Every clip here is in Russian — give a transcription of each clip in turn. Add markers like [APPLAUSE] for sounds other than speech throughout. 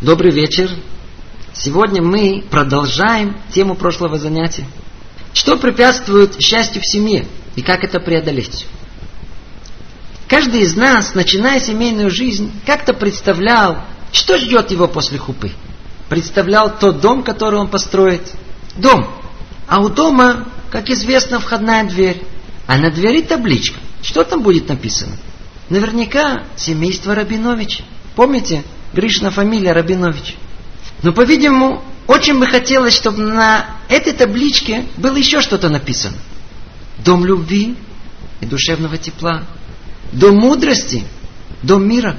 Добрый вечер. Сегодня мы продолжаем тему прошлого занятия. Что препятствует счастью в семье и как это преодолеть? Каждый из нас, начиная семейную жизнь, как-то представлял, что ждет его после хупы. Представлял тот дом, который он построит. Дом. А у дома, как известно, входная дверь. А на двери табличка. Что там будет написано? Наверняка семейство Рабинович. Помните? Гришна фамилия Рабинович. Но, по-видимому, очень бы хотелось, чтобы на этой табличке было еще что-то написано. Дом любви и душевного тепла. Дом мудрости. Дом мира.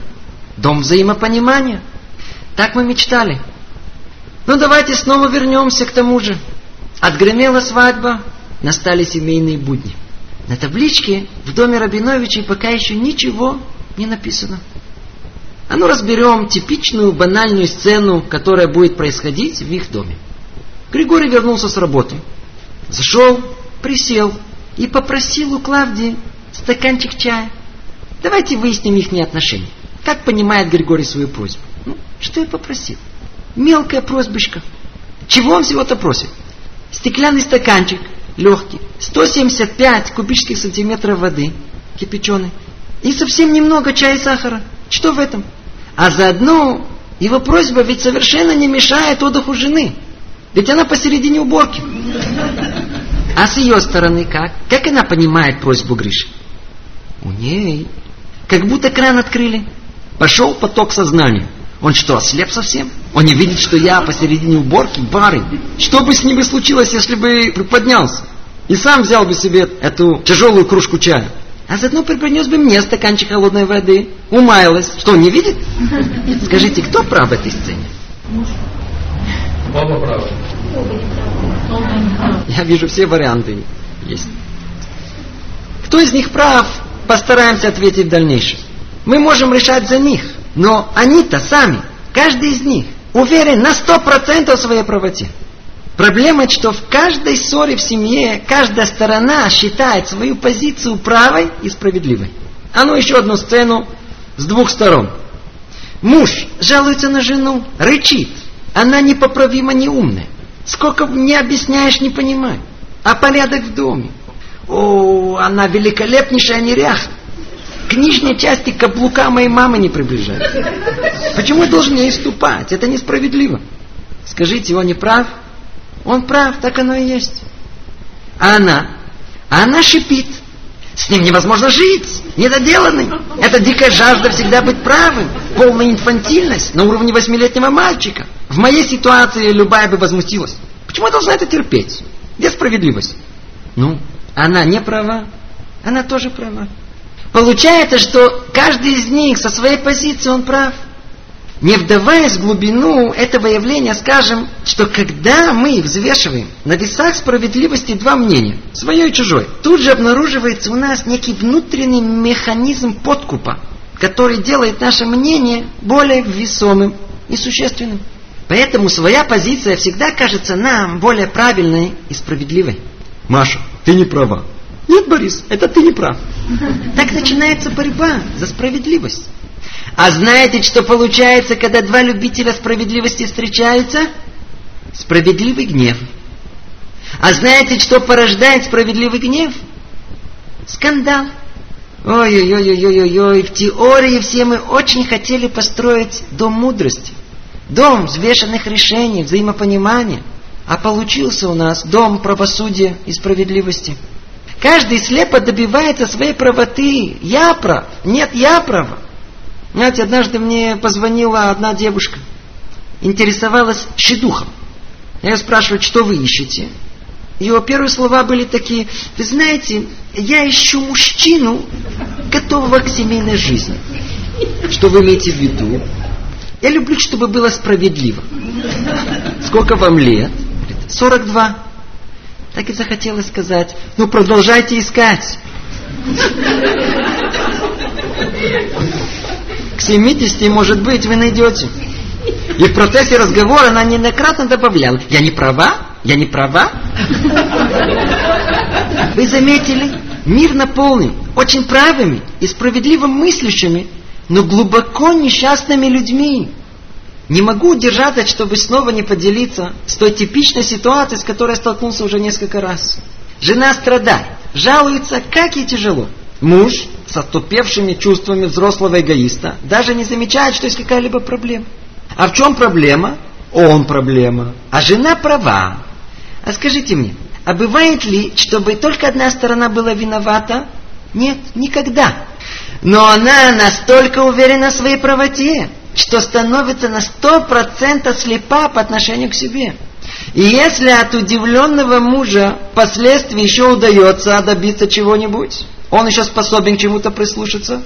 Дом взаимопонимания. Так мы мечтали. Ну давайте снова вернемся к тому же. Отгремела свадьба, настали семейные будни. На табличке в доме Рабиновичей пока еще ничего не написано. А ну разберем типичную банальную сцену, которая будет происходить в их доме. Григорий вернулся с работы. Зашел, присел и попросил у Клавдии стаканчик чая. Давайте выясним их отношения. Как понимает Григорий свою просьбу? Ну, что я попросил? Мелкая просьбочка. Чего он всего-то просит? Стеклянный стаканчик, легкий, 175 кубических сантиметров воды, кипяченой, и совсем немного чая и сахара. Что в этом? А заодно его просьба ведь совершенно не мешает отдыху жены. Ведь она посередине уборки. А с ее стороны как? Как она понимает просьбу Гриши? У ней. Как будто кран открыли. Пошел поток сознания. Он что, ослеп совсем? Он не видит, что я посередине уборки, барый. Что бы с ним бы случилось, если бы приподнялся? И сам взял бы себе эту тяжелую кружку чая а заодно преподнес бы мне стаканчик холодной воды. Умаялась. Что, не видит? [LAUGHS] Скажите, кто прав в этой сцене? Оба правы. Я вижу все варианты есть. Кто из них прав, постараемся ответить в дальнейшем. Мы можем решать за них, но они-то сами, каждый из них, уверен на сто процентов в своей правоте. Проблема, что в каждой ссоре в семье каждая сторона считает свою позицию правой и справедливой. А ну еще одну сцену с двух сторон. Муж жалуется на жену, рычит. Она непоправимо неумная. Сколько не объясняешь, не понимаю. А порядок в доме. О, она великолепнейшая неряха. К нижней части каблука моей мамы не приближается. Почему я должен ей ступать? Это несправедливо. Скажите, он не прав? Он прав, так оно и есть. А она? А она шипит. С ним невозможно жить, недоделанный. Это дикая жажда всегда быть правым, полная инфантильность на уровне восьмилетнего мальчика. В моей ситуации любая бы возмутилась. Почему я должна это терпеть? Где справедливость? Ну, она не права, она тоже права. Получается, что каждый из них со своей позиции он прав. Не вдаваясь в глубину этого явления, скажем, что когда мы взвешиваем на весах справедливости два мнения, свое и чужое, тут же обнаруживается у нас некий внутренний механизм подкупа, который делает наше мнение более весомым и существенным. Поэтому своя позиция всегда кажется нам более правильной и справедливой. Маша, ты не права. Нет, Борис, это ты не прав. Так начинается борьба за справедливость. А знаете, что получается, когда два любителя справедливости встречаются? Справедливый гнев. А знаете, что порождает справедливый гнев? Скандал. Ой-ой-ой-ой-ой-ой, в теории все мы очень хотели построить дом мудрости. Дом взвешенных решений, взаимопонимания. А получился у нас дом правосудия и справедливости. Каждый слепо добивается своей правоты. Я прав. Нет, я права. Знаете, однажды мне позвонила одна девушка, интересовалась шедухом. Я ее спрашиваю, что вы ищете? Ее первые слова были такие, вы знаете, я ищу мужчину, готового к семейной жизни. Что вы имеете в виду? Я люблю, чтобы было справедливо. Сколько вам лет? 42. Так и захотелось сказать, ну продолжайте искать. К 70, может быть, вы найдете. И в процессе разговора она неоднократно добавляла, я не права, я не права. Вы заметили, мир наполнен очень правыми и справедливо мыслящими, но глубоко несчастными людьми. не могу удержаться, чтобы снова не поделиться с той типичной ситуацией, с которой столкнулся уже несколько раз. Жена страдает, жалуется, как ей тяжело. Муж с отупевшими чувствами взрослого эгоиста даже не замечает, что есть какая-либо проблема. А в чем проблема? Он проблема. А жена права. А скажите мне, а бывает ли, чтобы только одна сторона была виновата? Нет, никогда. Но она настолько уверена в своей правоте, что становится на сто процентов слепа по отношению к себе. И если от удивленного мужа впоследствии еще удается добиться чего-нибудь, он еще способен к чему-то прислушаться,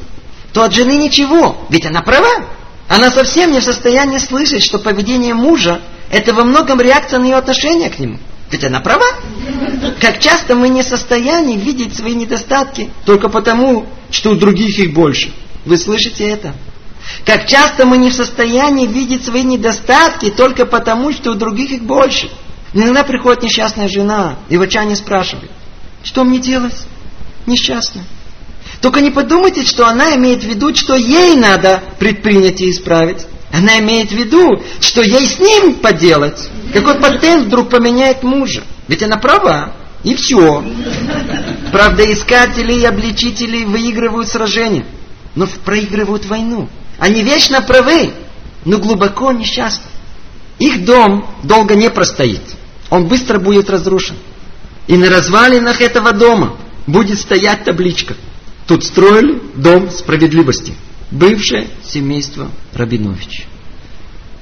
то от жены ничего, ведь она права. Она совсем не в состоянии слышать, что поведение мужа – это во многом реакция на ее отношение к нему. Ведь она права. Как часто мы не в состоянии видеть свои недостатки только потому, что у других их больше. Вы слышите это? Как часто мы не в состоянии видеть свои недостатки только потому, что у других их больше. Иногда приходит несчастная жена и в отчаянии спрашивает, что мне делать? Несчастная. Только не подумайте, что она имеет в виду, что ей надо предпринять и исправить. Она имеет в виду, что ей с ним поделать. Какой патент вдруг поменяет мужа? Ведь она права. И все. Правда, искатели и обличители выигрывают сражение, но проигрывают войну. Они вечно правы, но глубоко несчастны. Их дом долго не простоит. Он быстро будет разрушен. И на развалинах этого дома будет стоять табличка. Тут строили дом справедливости. Бывшее семейство Рабинович.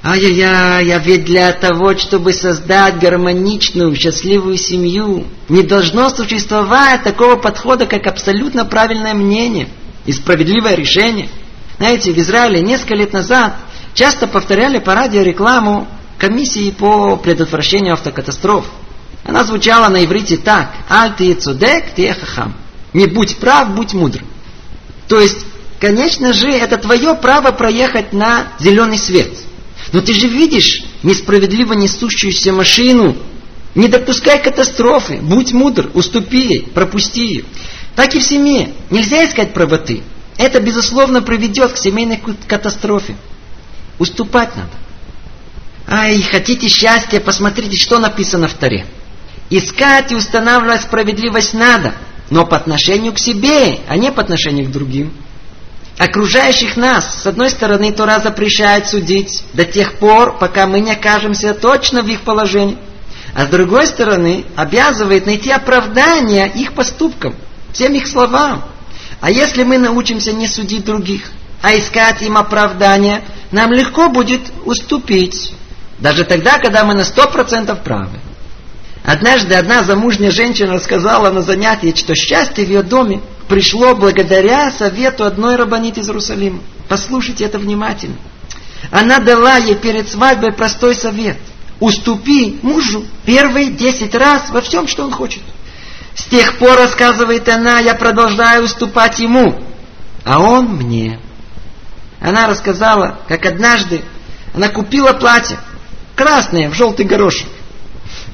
Ай-яй-яй, а ведь для того, чтобы создать гармоничную, счастливую семью, не должно существовать такого подхода, как абсолютно правильное мнение и справедливое решение – знаете, в Израиле несколько лет назад часто повторяли по радио рекламу комиссии по предотвращению автокатастроф. Она звучала на иврите так. Аль ты цудек, ты хахам. Не будь прав, будь мудр. То есть, конечно же, это твое право проехать на зеленый свет. Но ты же видишь несправедливо несущуюся машину. Не допускай катастрофы. Будь мудр, уступи ей, пропусти ее. Так и в семье. Нельзя искать правоты. Это, безусловно, приведет к семейной катастрофе. Уступать надо. Ай, хотите счастья, посмотрите, что написано в Таре. Искать и устанавливать справедливость надо, но по отношению к себе, а не по отношению к другим. Окружающих нас, с одной стороны, Тора запрещает судить до тех пор, пока мы не окажемся точно в их положении. А с другой стороны, обязывает найти оправдание их поступкам, всем их словам. А если мы научимся не судить других, а искать им оправдания, нам легко будет уступить. Даже тогда, когда мы на сто процентов правы. Однажды одна замужняя женщина рассказала на занятии, что счастье в ее доме пришло благодаря совету одной рабанит из Иерусалима. Послушайте это внимательно. Она дала ей перед свадьбой простой совет. Уступи мужу первые десять раз во всем, что он хочет. С тех пор, рассказывает она, я продолжаю уступать ему, а он мне. Она рассказала, как однажды она купила платье, красное, в желтый горошек.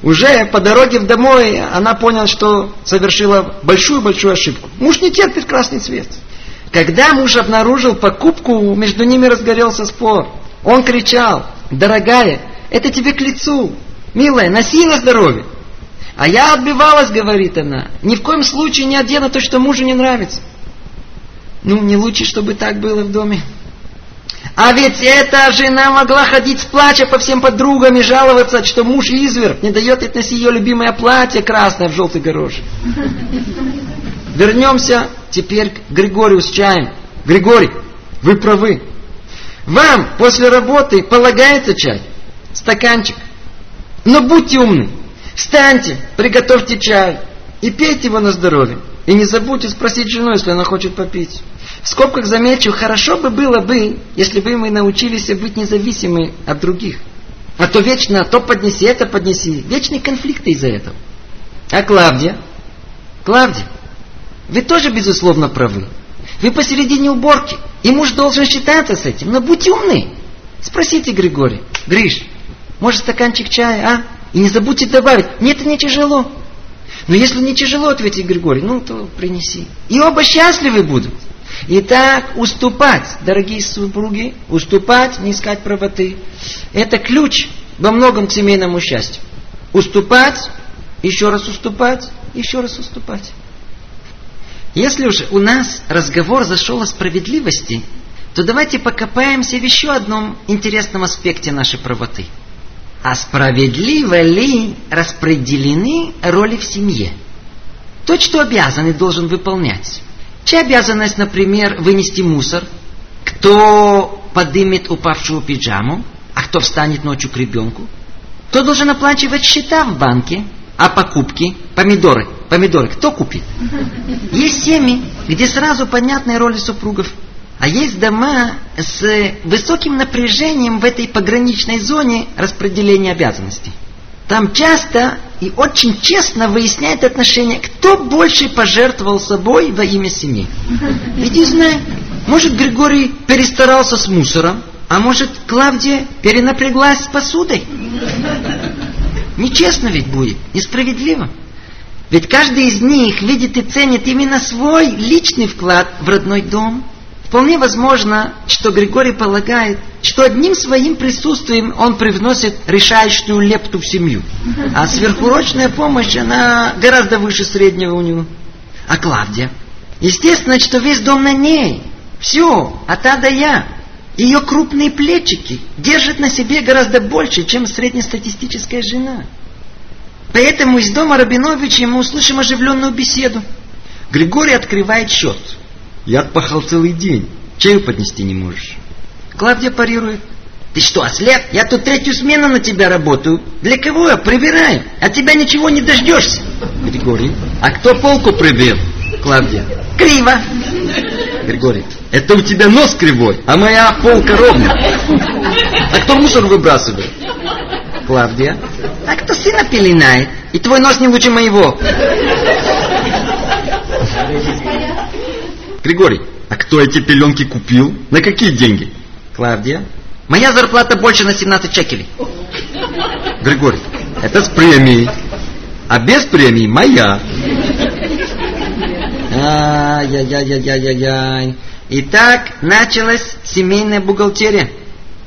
Уже по дороге в домой она поняла, что совершила большую-большую ошибку. Муж не терпит красный цвет. Когда муж обнаружил покупку, между ними разгорелся спор. Он кричал, дорогая, это тебе к лицу. Милая, носи на здоровье. А я отбивалась, говорит она. Ни в коем случае не одену то, что мужу не нравится. Ну, не лучше, чтобы так было в доме. А ведь эта жена могла ходить с плача по всем подругам и жаловаться, что муж изверг, не дает ей носить ее любимое платье красное в желтый горошек. Вернемся теперь к Григорию с чаем. Григорий, вы правы. Вам после работы полагается чай, стаканчик. Но будьте умны, Встаньте, приготовьте чай и пейте его на здоровье. И не забудьте спросить жену, если она хочет попить. В скобках замечу, хорошо бы было бы, если бы мы научились быть независимы от других. А то вечно то поднеси, это поднеси. Вечные конфликты из-за этого. А Клавдия? Клавдия, вы тоже, безусловно, правы. Вы посередине уборки, и муж должен считаться с этим. Но будьте умны. Спросите Григория. Гриш, может стаканчик чая, а? И не забудьте добавить, мне это не тяжело. Но если не тяжело, ответить Григорий, ну то принеси. И оба счастливы будут. Итак, уступать, дорогие супруги, уступать, не искать правоты. Это ключ во многом к семейному счастью. Уступать, еще раз уступать, еще раз уступать. Если уж у нас разговор зашел о справедливости, то давайте покопаемся в еще одном интересном аспекте нашей правоты. А справедливо ли распределены роли в семье? Тот, что обязанный, должен выполнять. Чья обязанность, например, вынести мусор? Кто подымет упавшую пиджаму? А кто встанет ночью к ребенку? Кто должен оплачивать счета в банке? А покупки? Помидоры. Помидоры. Кто купит? Есть семьи, где сразу понятные роли супругов. А есть дома с высоким напряжением в этой пограничной зоне распределения обязанностей. Там часто и очень честно выясняют отношения, кто больше пожертвовал собой во имя семьи. Ведь не знаю, может Григорий перестарался с мусором, а может Клавдия перенапряглась с посудой. Нечестно ведь будет, несправедливо. Ведь каждый из них видит и ценит именно свой личный вклад в родной дом. Вполне возможно, что Григорий полагает, что одним своим присутствием он привносит решающую лепту в семью. А сверхурочная помощь, она гораздо выше среднего у него. А Клавдия? Естественно, что весь дом на ней. Все, А до Я. Ее крупные плечики держат на себе гораздо больше, чем среднестатистическая жена. Поэтому из дома Рабиновича мы услышим оживленную беседу. Григорий открывает счет. Я отпахал целый день. Чаю поднести не можешь. Клавдия парирует. Ты что, ослеп? Я тут третью смену на тебя работаю. Для кого я проверяю? От тебя ничего не дождешься. Григорий. А кто полку привел? Клавдия. Криво. Григорий. Это у тебя нос кривой, а моя полка ровная. А кто мусор выбрасывает? Клавдия. А кто сына пеленает? И твой нос не лучше моего. Григорий, а кто эти пеленки купил? На какие деньги? Клавдия. Моя зарплата больше на 17 шекелей. Григорий, это с премией. А без премии моя. Ай-яй-яй-яй-яй-яй. Итак, началась семейная бухгалтерия.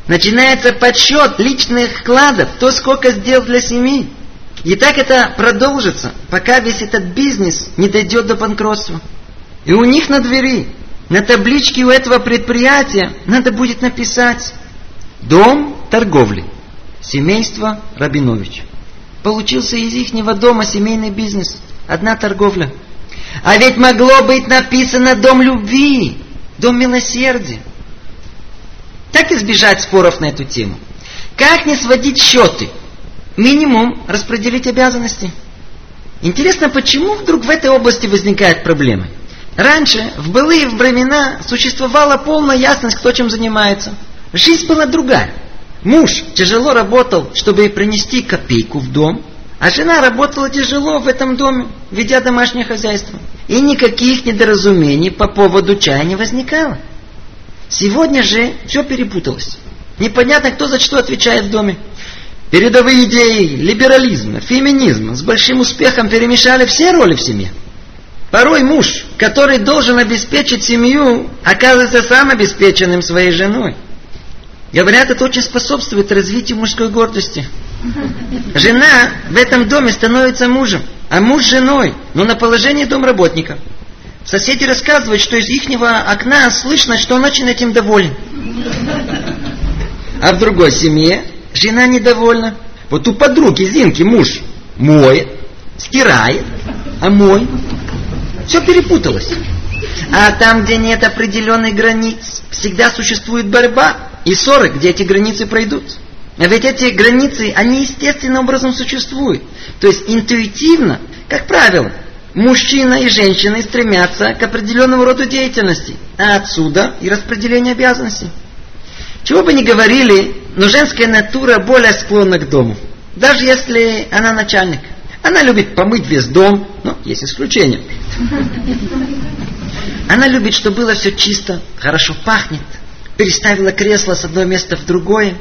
Начинается подсчет личных вкладов, то сколько сделал для семьи. И так это продолжится, пока весь этот бизнес не дойдет до банкротства. И у них на двери, на табличке у этого предприятия надо будет написать «Дом торговли. Семейство Рабинович». Получился из ихнего дома семейный бизнес. Одна торговля. А ведь могло быть написано «Дом любви», «Дом милосердия». Так избежать споров на эту тему. Как не сводить счеты? Минимум распределить обязанности. Интересно, почему вдруг в этой области возникают проблемы? Раньше, в былые времена, существовала полная ясность, кто чем занимается. Жизнь была другая. Муж тяжело работал, чтобы принести копейку в дом, а жена работала тяжело в этом доме, ведя домашнее хозяйство. И никаких недоразумений по поводу чая не возникало. Сегодня же все перепуталось. Непонятно, кто за что отвечает в доме. Передовые идеи либерализма, феминизма с большим успехом перемешали все роли в семье. Порой муж, который должен обеспечить семью, оказывается сам обеспеченным своей женой. Говорят, это очень способствует развитию мужской гордости. Жена в этом доме становится мужем, а муж женой, но на положении домработника. Соседи рассказывают, что из ихнего окна слышно, что он очень этим доволен. А в другой семье жена недовольна. Вот у подруги Зинки муж моет, стирает, а мой все перепуталось. А там, где нет определенных границ, всегда существует борьба и ссоры, где эти границы пройдут. А ведь эти границы, они естественным образом существуют. То есть интуитивно, как правило, мужчина и женщина стремятся к определенному роду деятельности. А отсюда и распределение обязанностей. Чего бы ни говорили, но женская натура более склонна к дому. Даже если она начальник. Она любит помыть весь дом, но есть исключения. Она любит, чтобы было все чисто, хорошо пахнет. Переставила кресло с одного места в другое.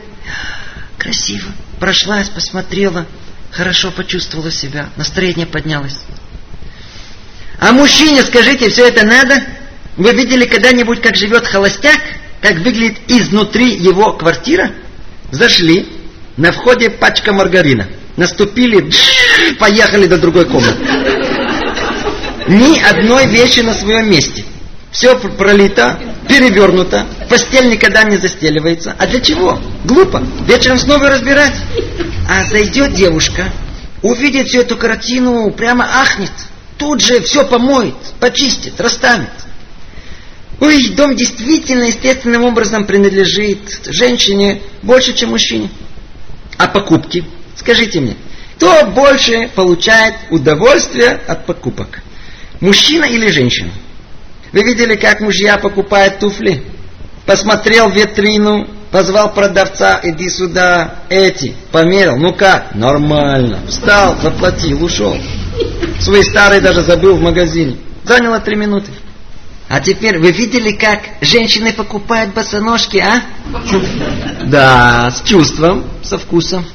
Красиво. Прошлась, посмотрела, хорошо почувствовала себя, настроение поднялось. А мужчине, скажите, все это надо? Вы видели когда-нибудь, как живет холостяк? Как выглядит изнутри его квартира? Зашли, на входе пачка маргарина. Наступили, поехали до другой комнаты. Ни одной вещи на своем месте. Все пролито, перевернуто, постель никогда не застеливается. А для чего? Глупо. Вечером снова разбирать. А зайдет девушка, увидит всю эту картину, прямо ахнет. Тут же все помоет, почистит, расставит. Ой, дом действительно естественным образом принадлежит женщине больше, чем мужчине. А покупки? Скажите мне, кто больше получает удовольствие от покупок? Мужчина или женщина? Вы видели, как мужья покупают туфли? Посмотрел в витрину, позвал продавца, иди сюда, эти, померил, ну как? Нормально. Встал, заплатил, ушел. Свои старые даже забыл в магазине. Заняло три минуты. А теперь вы видели, как женщины покупают босоножки, а? Да, с чувством, со вкусом.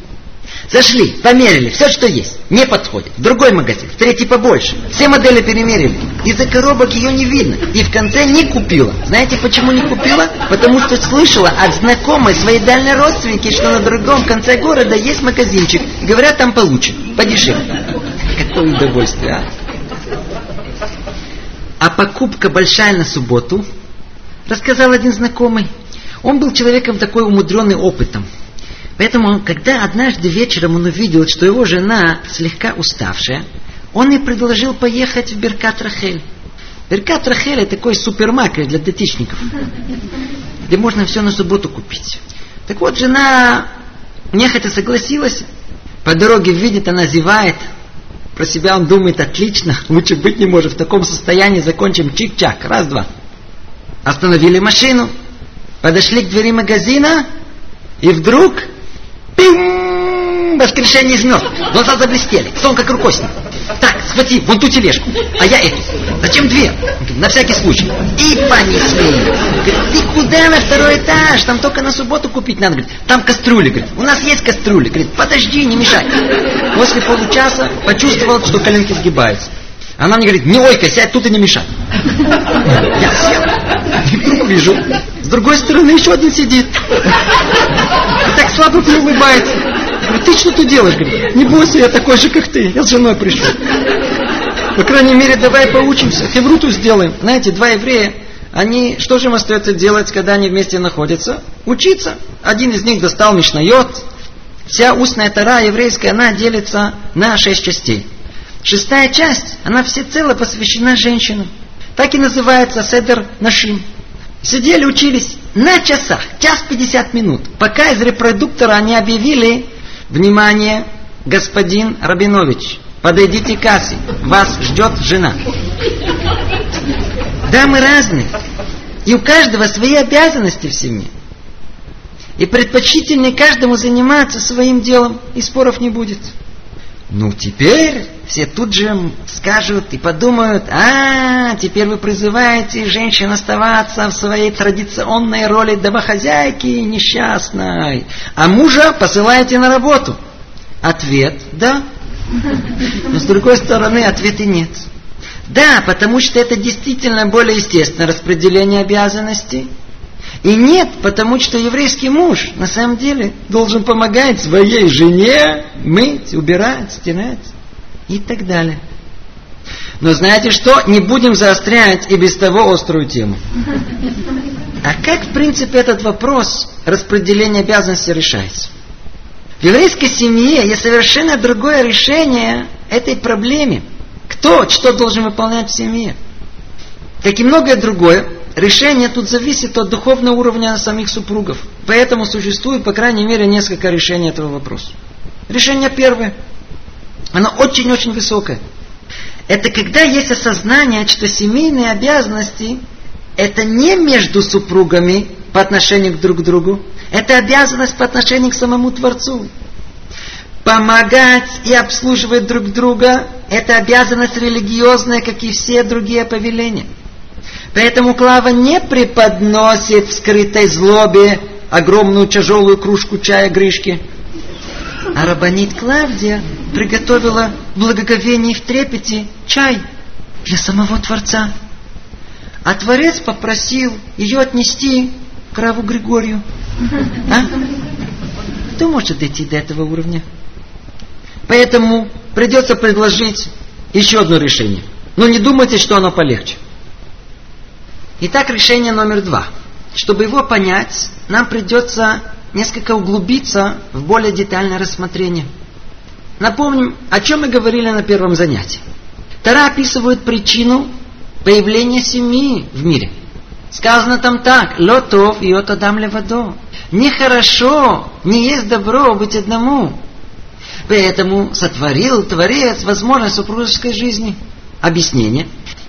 Зашли, померили, все, что есть. Не подходит. В другой магазин, в третий побольше. Все модели перемерили. Из-за коробок ее не видно. И в конце не купила. Знаете, почему не купила? Потому что слышала от знакомой своей дальней родственники, что на другом конце города есть магазинчик. Говорят, там получше, подешевле. Какое удовольствие, а? А покупка большая на субботу, рассказал один знакомый. Он был человеком такой умудренный опытом. Поэтому, когда однажды вечером он увидел, что его жена слегка уставшая, он и предложил поехать в Беркат Рахель. Беркат Рахель это такой супермаркет для детичников, где можно все на субботу купить. Так вот, жена нехотя согласилась. По дороге видит, она зевает. Про себя он думает, отлично, лучше быть не может. В таком состоянии закончим чик-чак. Раз-два. Остановили машину, подошли к двери магазина, и вдруг! Воскрешение из мертвых. Глаза заблестели. Сон как рукой снял. Так, схвати вон ту тележку, а я эту. Зачем две? На всякий случай. И понесли. Говорит, ты куда на второй этаж? Там только на субботу купить надо. Говорит, там кастрюли. Говорит, у нас есть кастрюли. Говорит, подожди, не мешай. После получаса почувствовал, что коленки сгибаются. Она мне говорит, не ойкай, сядь тут и не мешай. Я сел. Вижу, с другой стороны еще один сидит. И так слабо мне Говорит, ты что тут делаешь? Говорит, не бойся, я такой же, как ты. Я с женой пришел. По крайней мере, давай поучимся. Хевруту сделаем. Знаете, два еврея, они, что же им остается делать, когда они вместе находятся? Учиться. Один из них достал Мишнайот. Вся устная тара еврейская, она делится на шесть частей. Шестая часть, она всецело посвящена женщинам. Так и называется Седер Нашим. Сидели, учились на часах, час пятьдесят минут, пока из репродуктора они объявили, внимание, господин Рабинович, подойдите к кассе, вас ждет жена. Да, мы разные. И у каждого свои обязанности в семье. И предпочтительнее каждому заниматься своим делом, и споров не будет. Ну, теперь все тут же скажут и подумают, а, теперь вы призываете женщин оставаться в своей традиционной роли домохозяйки несчастной, а мужа посылаете на работу. Ответ – да. Но с другой стороны, ответа нет. Да, потому что это действительно более естественное распределение обязанностей. И нет, потому что еврейский муж на самом деле должен помогать своей жене мыть, убирать, стирать и так далее. Но знаете что? Не будем заострять и без того острую тему. А как, в принципе, этот вопрос распределения обязанностей решается? В еврейской семье есть совершенно другое решение этой проблеме. Кто что должен выполнять в семье? Как и многое другое, решение тут зависит от духовного уровня самих супругов. Поэтому существует, по крайней мере, несколько решений этого вопроса. Решение первое. Оно очень-очень высокое. Это когда есть осознание, что семейные обязанности это не между супругами по отношению к друг другу, это обязанность по отношению к самому Творцу. Помогать и обслуживать друг друга – это обязанность религиозная, как и все другие повеления – Поэтому Клава не преподносит в скрытой злобе огромную тяжелую кружку чая Гришки. А рабанит Клавдия приготовила в благоговении в трепете чай для самого Творца. А Творец попросил ее отнести к Раву Григорию. А? никто может дойти до этого уровня. Поэтому придется предложить еще одно решение. Но не думайте, что оно полегче. Итак, решение номер два. Чтобы его понять, нам придется несколько углубиться в более детальное рассмотрение. Напомним, о чем мы говорили на первом занятии. Тара описывает причину появления семьи в мире. Сказано там так, лотов и отадам левадо. Нехорошо, не есть добро быть одному. Поэтому сотворил Творец возможность супружеской жизни. Объяснение.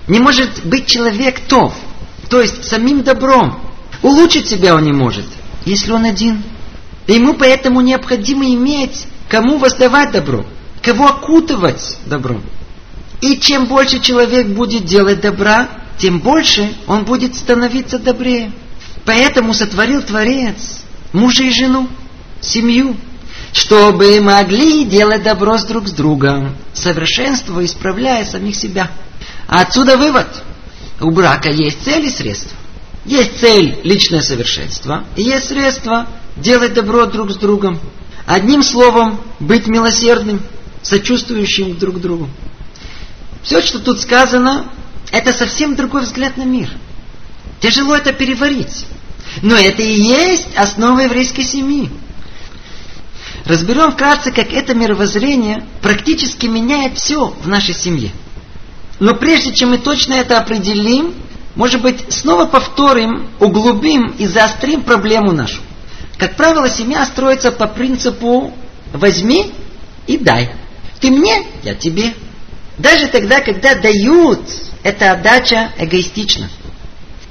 Не может быть человек тов, то есть самим добром. Улучшить себя он не может, если он один. ему поэтому необходимо иметь, кому воздавать добро, кого окутывать добром. И чем больше человек будет делать добра, тем больше он будет становиться добрее. Поэтому сотворил Творец мужа и жену, семью, чтобы могли делать добро с друг с другом, совершенствуя, исправляя самих себя. А отсюда вывод. У брака есть цель и средства. Есть цель – личное совершенство, и есть средства – делать добро друг с другом. Одним словом, быть милосердным, сочувствующим друг другу. Все, что тут сказано, это совсем другой взгляд на мир. Тяжело это переварить. Но это и есть основа еврейской семьи. Разберем вкратце, как это мировоззрение практически меняет все в нашей семье. Но прежде чем мы точно это определим, может быть, снова повторим, углубим и заострим проблему нашу. Как правило, семья строится по принципу «возьми и дай». Ты мне, я тебе. Даже тогда, когда дают, эта отдача эгоистична.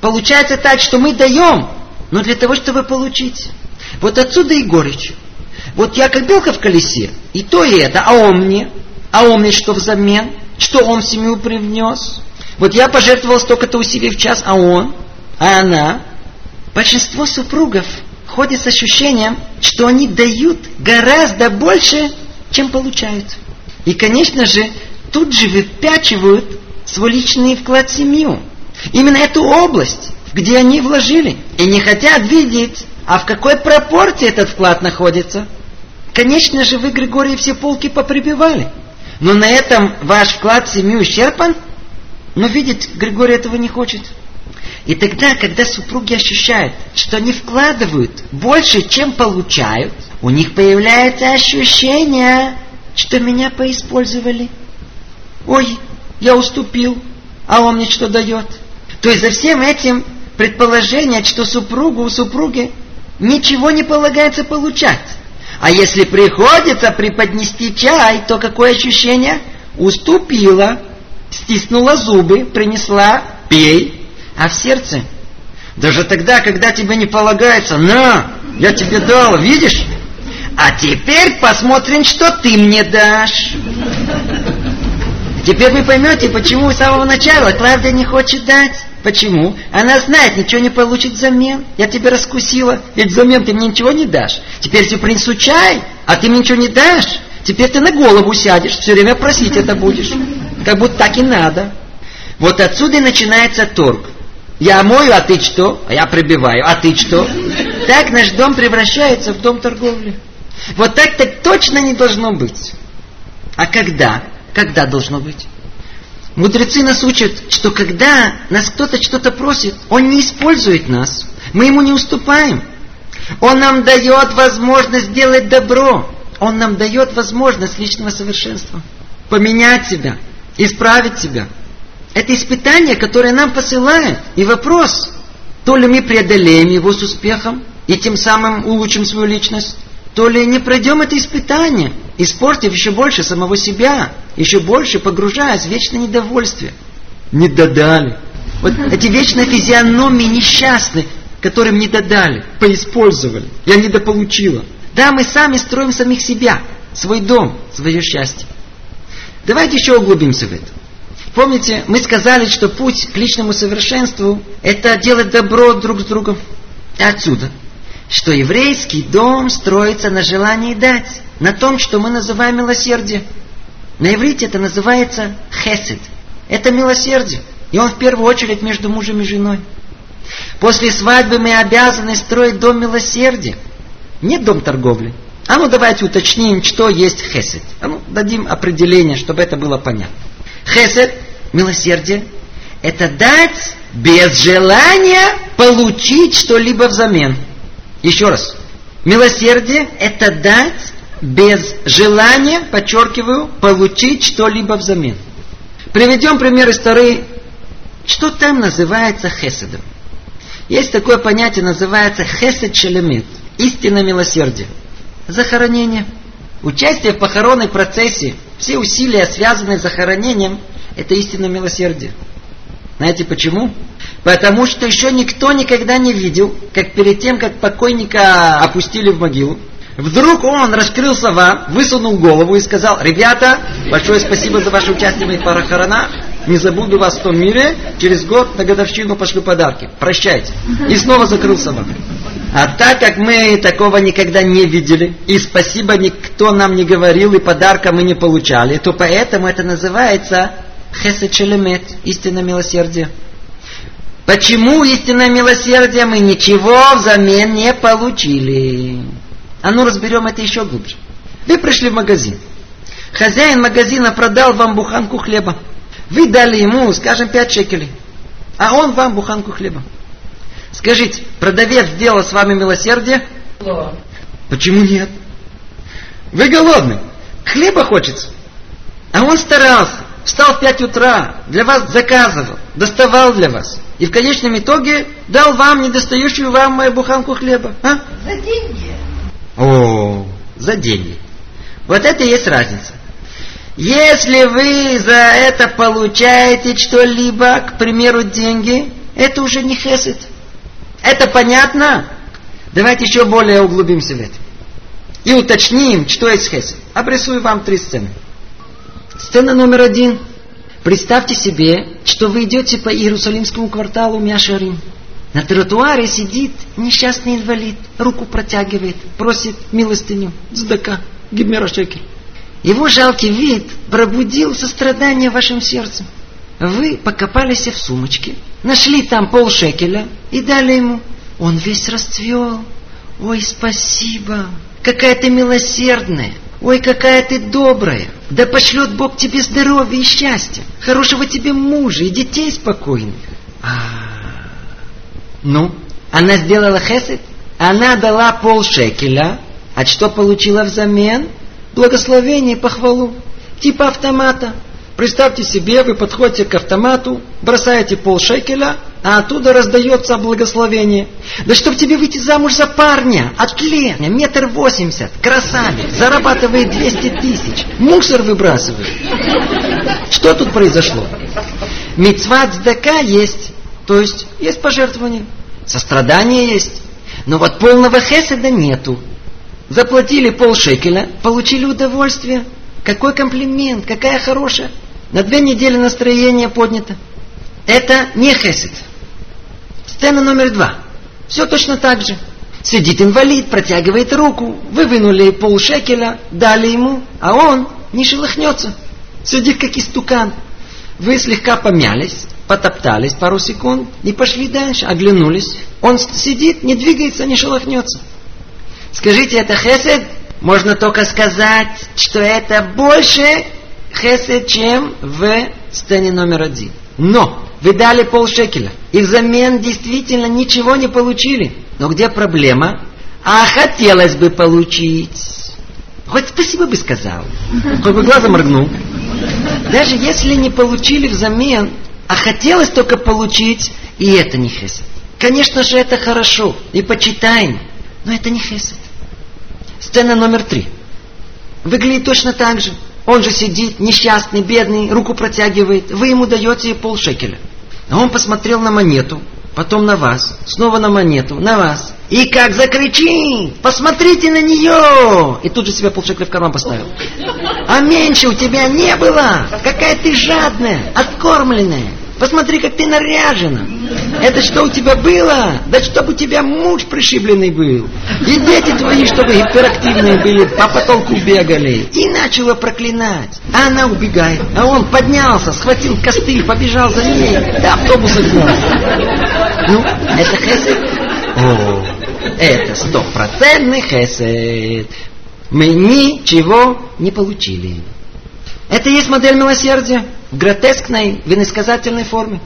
Получается так, что мы даем, но для того, чтобы получить. Вот отсюда и горечь. Вот я как белка в колесе, и то и это, а он мне, а он мне что взамен, что он в семью привнес. Вот я пожертвовал столько-то усилий в час, а он, а она. Большинство супругов ходит с ощущением, что они дают гораздо больше, чем получают. И, конечно же, тут же выпячивают свой личный вклад в семью. Именно эту область, где они вложили. И не хотят видеть, а в какой пропорции этот вклад находится. Конечно же, вы, Григорий, все полки поприбивали. Но на этом ваш вклад в семью исчерпан? Но видеть Григорий этого не хочет. И тогда, когда супруги ощущают, что они вкладывают больше, чем получают, у них появляется ощущение, что меня поиспользовали. Ой, я уступил, а он мне что дает? То есть за всем этим предположение, что супругу у супруги ничего не полагается получать. А если приходится преподнести чай, то какое ощущение? Уступила, стиснула зубы, принесла, пей. А в сердце? Даже тогда, когда тебе не полагается, на, я тебе дал, видишь? А теперь посмотрим, что ты мне дашь. Теперь вы поймете, почему с самого начала Клавдия не хочет дать. Почему? Она знает, ничего не получит взамен. Я тебя раскусила, ведь взамен ты мне ничего не дашь. Теперь я принесу чай, а ты мне ничего не дашь. Теперь ты на голову сядешь, все время просить это будешь. Как будто так и надо. Вот отсюда и начинается торг. Я мою, а ты что? А я прибиваю, а ты что? Так наш дом превращается в дом торговли. Вот так так точно не должно быть. А когда? Когда должно быть? Мудрецы нас учат, что когда нас кто-то что-то просит, он не использует нас. Мы ему не уступаем. Он нам дает возможность сделать добро. Он нам дает возможность личного совершенства. Поменять себя, исправить себя. Это испытание, которое нам посылает. И вопрос, то ли мы преодолеем его с успехом и тем самым улучшим свою личность, то ли не пройдем это испытание, испортив еще больше самого себя, еще больше погружаясь в вечное недовольствие. Не додали. Вот [LAUGHS] эти вечные физиономии несчастные, которым не додали, поиспользовали. Я недополучила. Да, мы сами строим самих себя, свой дом, свое счастье. Давайте еще углубимся в это. Помните, мы сказали, что путь к личному совершенству – это делать добро друг с другом. И отсюда – что еврейский дом строится на желании дать, на том, что мы называем милосердие. На иврите это называется хесед. Это милосердие. И он в первую очередь между мужем и женой. После свадьбы мы обязаны строить дом милосердия. Не дом торговли. А ну давайте уточним, что есть хесед. А ну дадим определение, чтобы это было понятно. Хесед, милосердие, это дать без желания получить что-либо взамен. Еще раз. Милосердие – это дать без желания, подчеркиваю, получить что-либо взамен. Приведем пример из Торы. Что там называется хеседом? Есть такое понятие, называется хесед шелемет, истинное милосердие. Захоронение. Участие в похоронной процессе, все усилия, связанные с захоронением, это истинное милосердие. Знаете почему? Потому что еще никто никогда не видел, как перед тем, как покойника опустили в могилу, вдруг он раскрылся вам, высунул голову и сказал, ребята, большое спасибо за ваше участие в моих похоронах, не забуду вас в том мире, через год на годовщину пошлю подарки. Прощайте. И снова закрылся вам. А так как мы такого никогда не видели, и спасибо никто нам не говорил, и подарка мы не получали, то поэтому это называется Хесед истинное милосердие. Почему истинное милосердие мы ничего взамен не получили? А ну разберем это еще глубже. Вы пришли в магазин. Хозяин магазина продал вам буханку хлеба. Вы дали ему, скажем, 5 шекелей. А он вам буханку хлеба. Скажите, продавец сделал с вами милосердие? Да. Почему нет? Вы голодны. Хлеба хочется. А он старался встал в 5 утра, для вас заказывал, доставал для вас. И в конечном итоге дал вам недостающую вам мою буханку хлеба. А? За деньги. О, за деньги. Вот это и есть разница. Если вы за это получаете что-либо, к примеру, деньги, это уже не хесед. Это понятно? Давайте еще более углубимся в это. И уточним, что есть хесед. Обрисую вам три сцены. Сцена номер один. Представьте себе, что вы идете по Иерусалимскому кварталу Мяшарим. На тротуаре сидит несчастный инвалид, руку протягивает, просит милостыню, здака, гибмера шекель. Его жалкий вид пробудил сострадание в вашем сердце. Вы покопались в сумочке, нашли там полшекеля и дали ему. Он весь расцвел. Ой, спасибо, какая ты милосердная. Ой, какая ты добрая. Да пошлет Бог тебе здоровья и счастья, хорошего тебе мужа и детей спокойных. А, ну, она сделала хесед, она дала полшекеля, а что получила взамен? Благословение и похвалу. Типа автомата. Представьте себе, вы подходите к автомату, бросаете полшекеля, а оттуда раздается благословение. Да чтоб тебе выйти замуж за парня, атлета, метр восемьдесят, красавец, зарабатывает 200 тысяч, мусор выбрасывает. Что тут произошло? Мецват сдака есть, то есть есть пожертвование, сострадание есть, но вот полного хеседа нету. Заплатили полшекеля, получили удовольствие. Какой комплимент, какая хорошая. На две недели настроение поднято. Это не хесед. Сцена номер два. Все точно так же. Сидит инвалид, протягивает руку, вы вынули полшекеля, дали ему, а он не шелохнется. Сидит как истукан. Вы слегка помялись, потоптались пару секунд и пошли дальше, оглянулись. Он сидит, не двигается, не шелохнется. Скажите, это хесед? Можно только сказать, что это больше хесед, чем в сцене номер один. Но вы дали полшекеля. И взамен действительно ничего не получили. Но где проблема? А хотелось бы получить. Хоть спасибо бы сказал. Хоть бы глазом моргнул. Даже если не получили взамен, а хотелось только получить, и это не хесед. Конечно же, это хорошо и почитаем, но это не хесед. Сцена номер три. Выглядит точно так же. Он же сидит, несчастный, бедный, руку протягивает. Вы ему даете полшекеля. А он посмотрел на монету, потом на вас, снова на монету, на вас. И как закричит, посмотрите на нее! И тут же себя полшекля в карман поставил. А меньше у тебя не было! Какая ты жадная, откормленная! Посмотри, как ты наряжена. Это что у тебя было? Да чтобы у тебя муж пришибленный был. И дети твои, чтобы гиперактивные были, по потолку бегали. И начала проклинать. А она убегает. А он поднялся, схватил костыль, побежал за ней. Да автобуса гнал. Ну, это хесед? О, это стопроцентный хесед. мы ничего не получили. Это есть модель милосердия в гротескной, в иносказательной форме.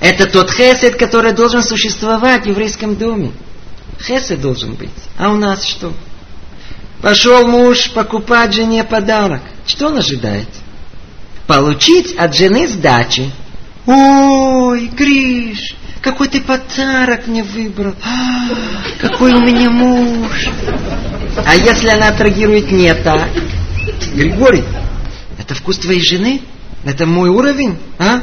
Это тот хесед, который должен существовать в еврейском доме. Хесед должен быть. А у нас что? Пошел муж покупать жене подарок. Что он ожидает? Получить от жены сдачи. Ой, Гриш, какой ты подарок мне выбрал. А, какой у меня муж. А если она отреагирует не так? Григорий, это вкус твоей жены? Это мой уровень? А?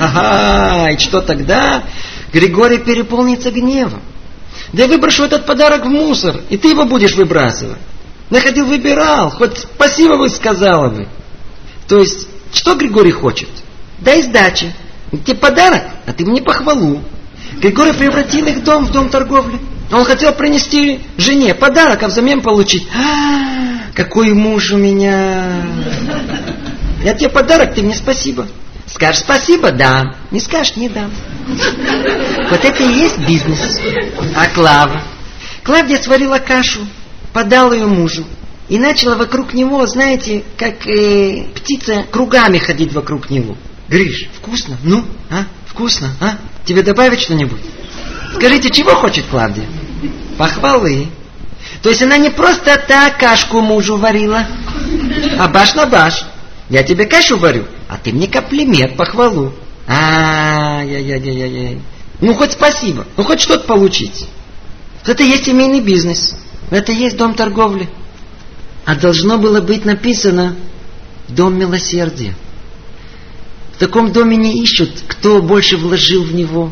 Ага, и что тогда? Григорий переполнится гневом. Да я выброшу этот подарок в мусор, и ты его будешь выбрасывать. Находил, выбирал, хоть спасибо бы сказала бы. То есть, что Григорий хочет? Дай сдачи. Тебе подарок, а ты мне похвалу. Григорий превратил их дом в дом торговли. Он хотел принести жене подарок, а взамен получить. А, какой муж у меня. Я тебе подарок, ты мне спасибо. Скажешь спасибо, да. Не скажешь, не дам. Вот это и есть бизнес. А Клава? Клавдия сварила кашу, подала ее мужу. И начала вокруг него, знаете, как э, птица кругами ходить вокруг него. Гриш, вкусно? Ну, а? Вкусно, а? Тебе добавить что-нибудь? Скажите, чего хочет Клавдия? Похвалы. То есть она не просто так кашку мужу варила, а баш на баш. Я тебе кашу варю, а ты мне комплимент, похвалу. А, я, я, я, я, я. Ну хоть спасибо, ну хоть что-то получить. Это есть семейный бизнес, это есть дом торговли. А должно было быть написано дом милосердия. В таком доме не ищут, кто больше вложил в него.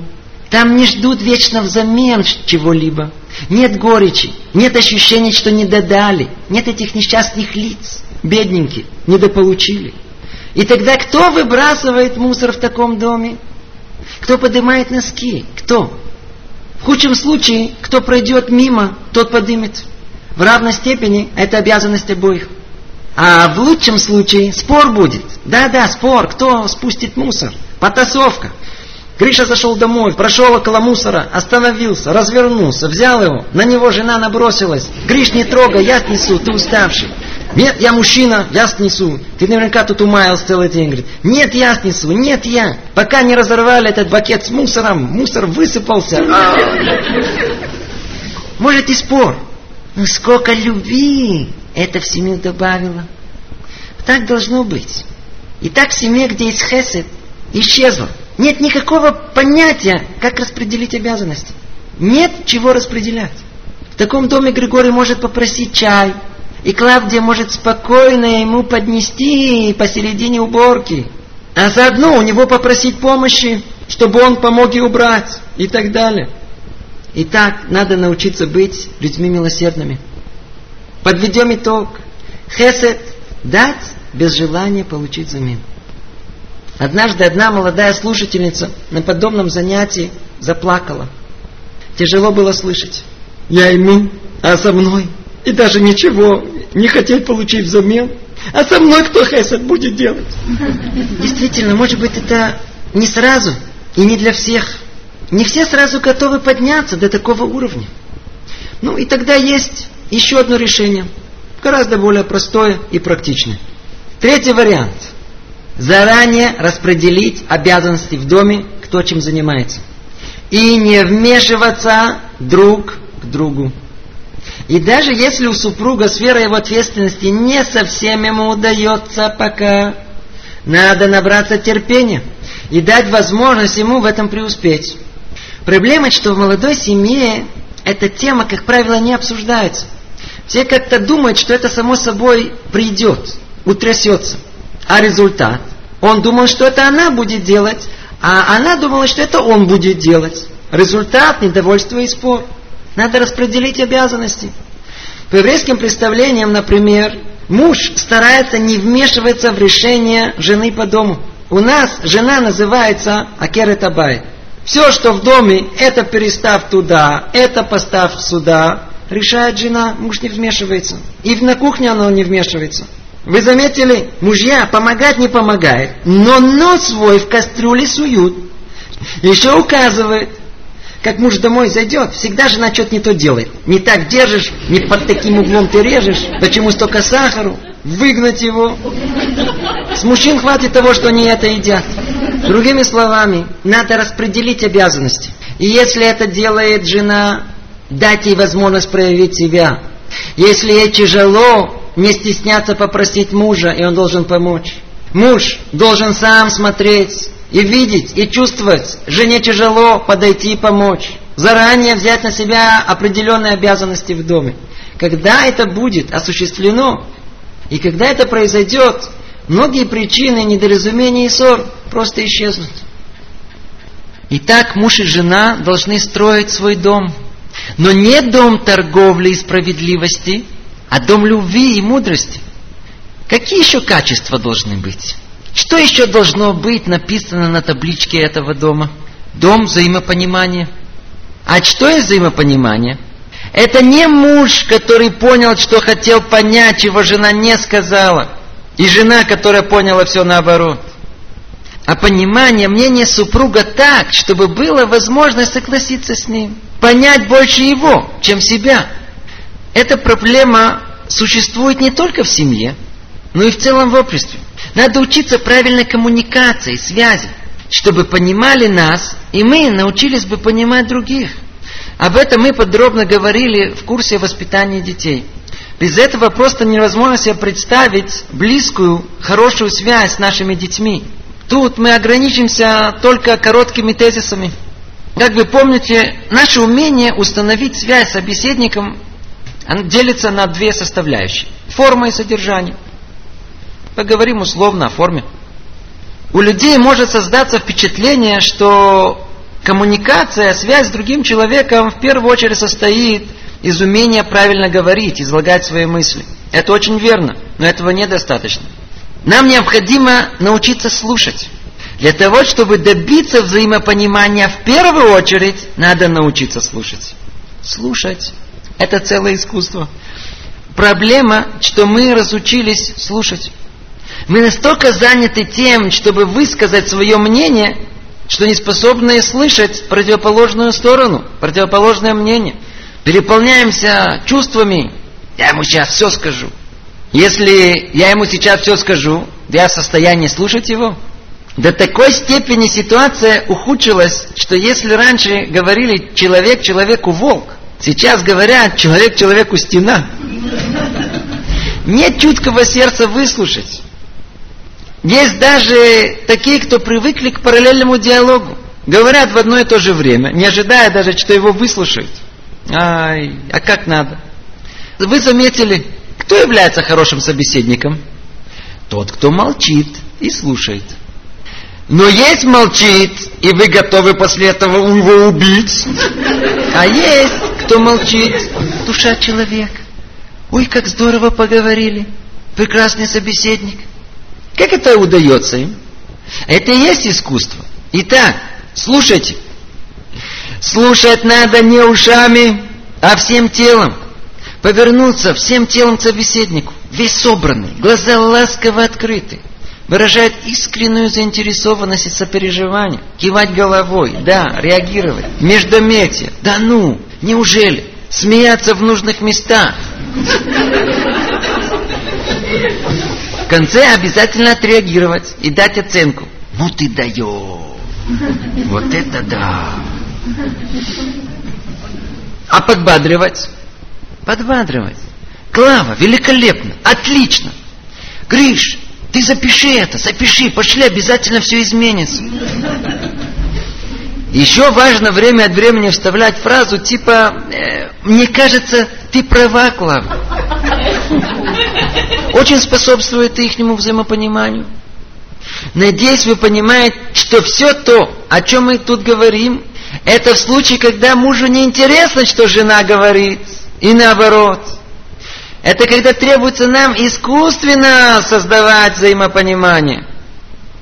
Там не ждут вечно взамен чего-либо. Нет горечи, нет ощущения, что не додали, нет этих несчастных лиц, бедненькие, недополучили. И тогда кто выбрасывает мусор в таком доме? Кто поднимает носки? Кто? В худшем случае, кто пройдет мимо, тот подымет. В равной степени это обязанность обоих. А в лучшем случае спор будет. Да-да, спор. Кто спустит мусор? Потасовка. Гриша зашел домой, прошел около мусора, остановился, развернулся, взял его. На него жена набросилась. Гриш, не трогай, я снесу, ты уставший. Нет, я мужчина, я снесу. Ты наверняка тут умаялся целый день. Говорит, нет, я снесу, нет, я. Пока не разорвали этот бакет с мусором, мусор высыпался. Может и спор. Но сколько любви это в семью добавило. Так должно быть. И так в семье, где есть хесед, исчезло. Нет никакого понятия, как распределить обязанности. Нет чего распределять. В таком доме Григорий может попросить чай, и Клавдия может спокойно ему поднести посередине уборки. А заодно у него попросить помощи, чтобы он помог ей убрать и так далее. Итак, надо научиться быть людьми милосердными. Подведем итог. Хесед – дать без желания получить взамен. Однажды одна молодая слушательница на подобном занятии заплакала. Тяжело было слышать. Я ему, а со мной. И даже ничего не хотеть получить взамен. А со мной кто хесед будет делать? Действительно, может быть, это не сразу и не для всех. Не все сразу готовы подняться до такого уровня. Ну и тогда есть еще одно решение, гораздо более простое и практичное. Третий вариант. Заранее распределить обязанности в доме, кто чем занимается. И не вмешиваться друг к другу. И даже если у супруга сфера его ответственности не совсем ему удается пока, надо набраться терпения и дать возможность ему в этом преуспеть. Проблема, что в молодой семье эта тема, как правило, не обсуждается. Все как-то думают, что это само собой придет, утрясется. А результат? Он думал, что это она будет делать, а она думала, что это он будет делать. Результат – недовольство и спор. Надо распределить обязанности. По еврейским представлениям, например, муж старается не вмешиваться в решение жены по дому. У нас жена называется Акеретабай. Все, что в доме, это перестав туда, это поставь сюда, решает жена, муж не вмешивается. И на кухне оно не вмешивается. Вы заметили, мужья помогать не помогает, но нос свой в кастрюле суют. Еще указывает, как муж домой зайдет, всегда жена что-то не то делает. Не так держишь, не под таким углом ты режешь. Почему столько сахару? Выгнать его. С мужчин хватит того, что они это едят. Другими словами, надо распределить обязанности. И если это делает жена, дать ей возможность проявить себя. Если ей тяжело, не стесняться попросить мужа, и он должен помочь. Муж должен сам смотреть и видеть, и чувствовать. Жене тяжело подойти и помочь. Заранее взять на себя определенные обязанности в доме. Когда это будет осуществлено, и когда это произойдет, многие причины недоразумения и ссор просто исчезнут. Итак, муж и жена должны строить свой дом. Но не дом торговли и справедливости, а дом любви и мудрости. Какие еще качества должны быть? Что еще должно быть написано на табличке этого дома? Дом взаимопонимания. А что есть взаимопонимание? Это не муж, который понял, что хотел понять, чего жена не сказала. И жена, которая поняла все наоборот. А понимание мнения супруга так, чтобы было возможность согласиться с ним. Понять больше его, чем себя. Эта проблема существует не только в семье, но и в целом в обществе. Надо учиться правильной коммуникации, связи, чтобы понимали нас, и мы научились бы понимать других. Об этом мы подробно говорили в курсе воспитания детей. Без этого просто невозможно себе представить близкую, хорошую связь с нашими детьми. Тут мы ограничимся только короткими тезисами. Как вы помните, наше умение установить связь с собеседником делится на две составляющие. Форма и содержание. Поговорим условно о форме. У людей может создаться впечатление, что коммуникация, связь с другим человеком в первую очередь состоит из умения правильно говорить, излагать свои мысли. Это очень верно, но этого недостаточно. Нам необходимо научиться слушать. Для того, чтобы добиться взаимопонимания, в первую очередь надо научиться слушать. Слушать – это целое искусство. Проблема, что мы разучились слушать. Мы настолько заняты тем, чтобы высказать свое мнение, что не способны слышать противоположную сторону, противоположное мнение. Переполняемся чувствами. Я ему сейчас все скажу. Если я ему сейчас все скажу, я в состоянии слушать его? До такой степени ситуация ухудшилась, что если раньше говорили человек человеку волк, сейчас говорят человек человеку стена. Нет чуткого сердца выслушать. Есть даже такие, кто привыкли к параллельному диалогу. Говорят в одно и то же время, не ожидая даже, что его выслушают. Ай, а как надо? Вы заметили, кто является хорошим собеседником? Тот, кто молчит и слушает. Но есть молчит, и вы готовы после этого его убить. А есть, кто молчит, душа человека. Ой, как здорово поговорили. Прекрасный собеседник. Как это удается им? Это и есть искусство. Итак, слушайте. Слушать надо не ушами, а всем телом. Повернуться всем телом к собеседнику. Весь собранный, глаза ласково открыты. Выражает искреннюю заинтересованность и сопереживание. Кивать головой, да, реагировать. Междометие, да ну, неужели? Смеяться в нужных местах конце обязательно отреагировать и дать оценку. Ну ты даешь. Вот это да. А подбадривать? Подбадривать. Клава, великолепно, отлично. Гриш, ты запиши это, запиши, пошли, обязательно все изменится. Еще важно время от времени вставлять фразу типа э, «Мне кажется, ты права, Клава» очень способствует ихнему взаимопониманию. Надеюсь, вы понимаете, что все то, о чем мы тут говорим, это в случае, когда мужу не интересно, что жена говорит, и наоборот. Это когда требуется нам искусственно создавать взаимопонимание.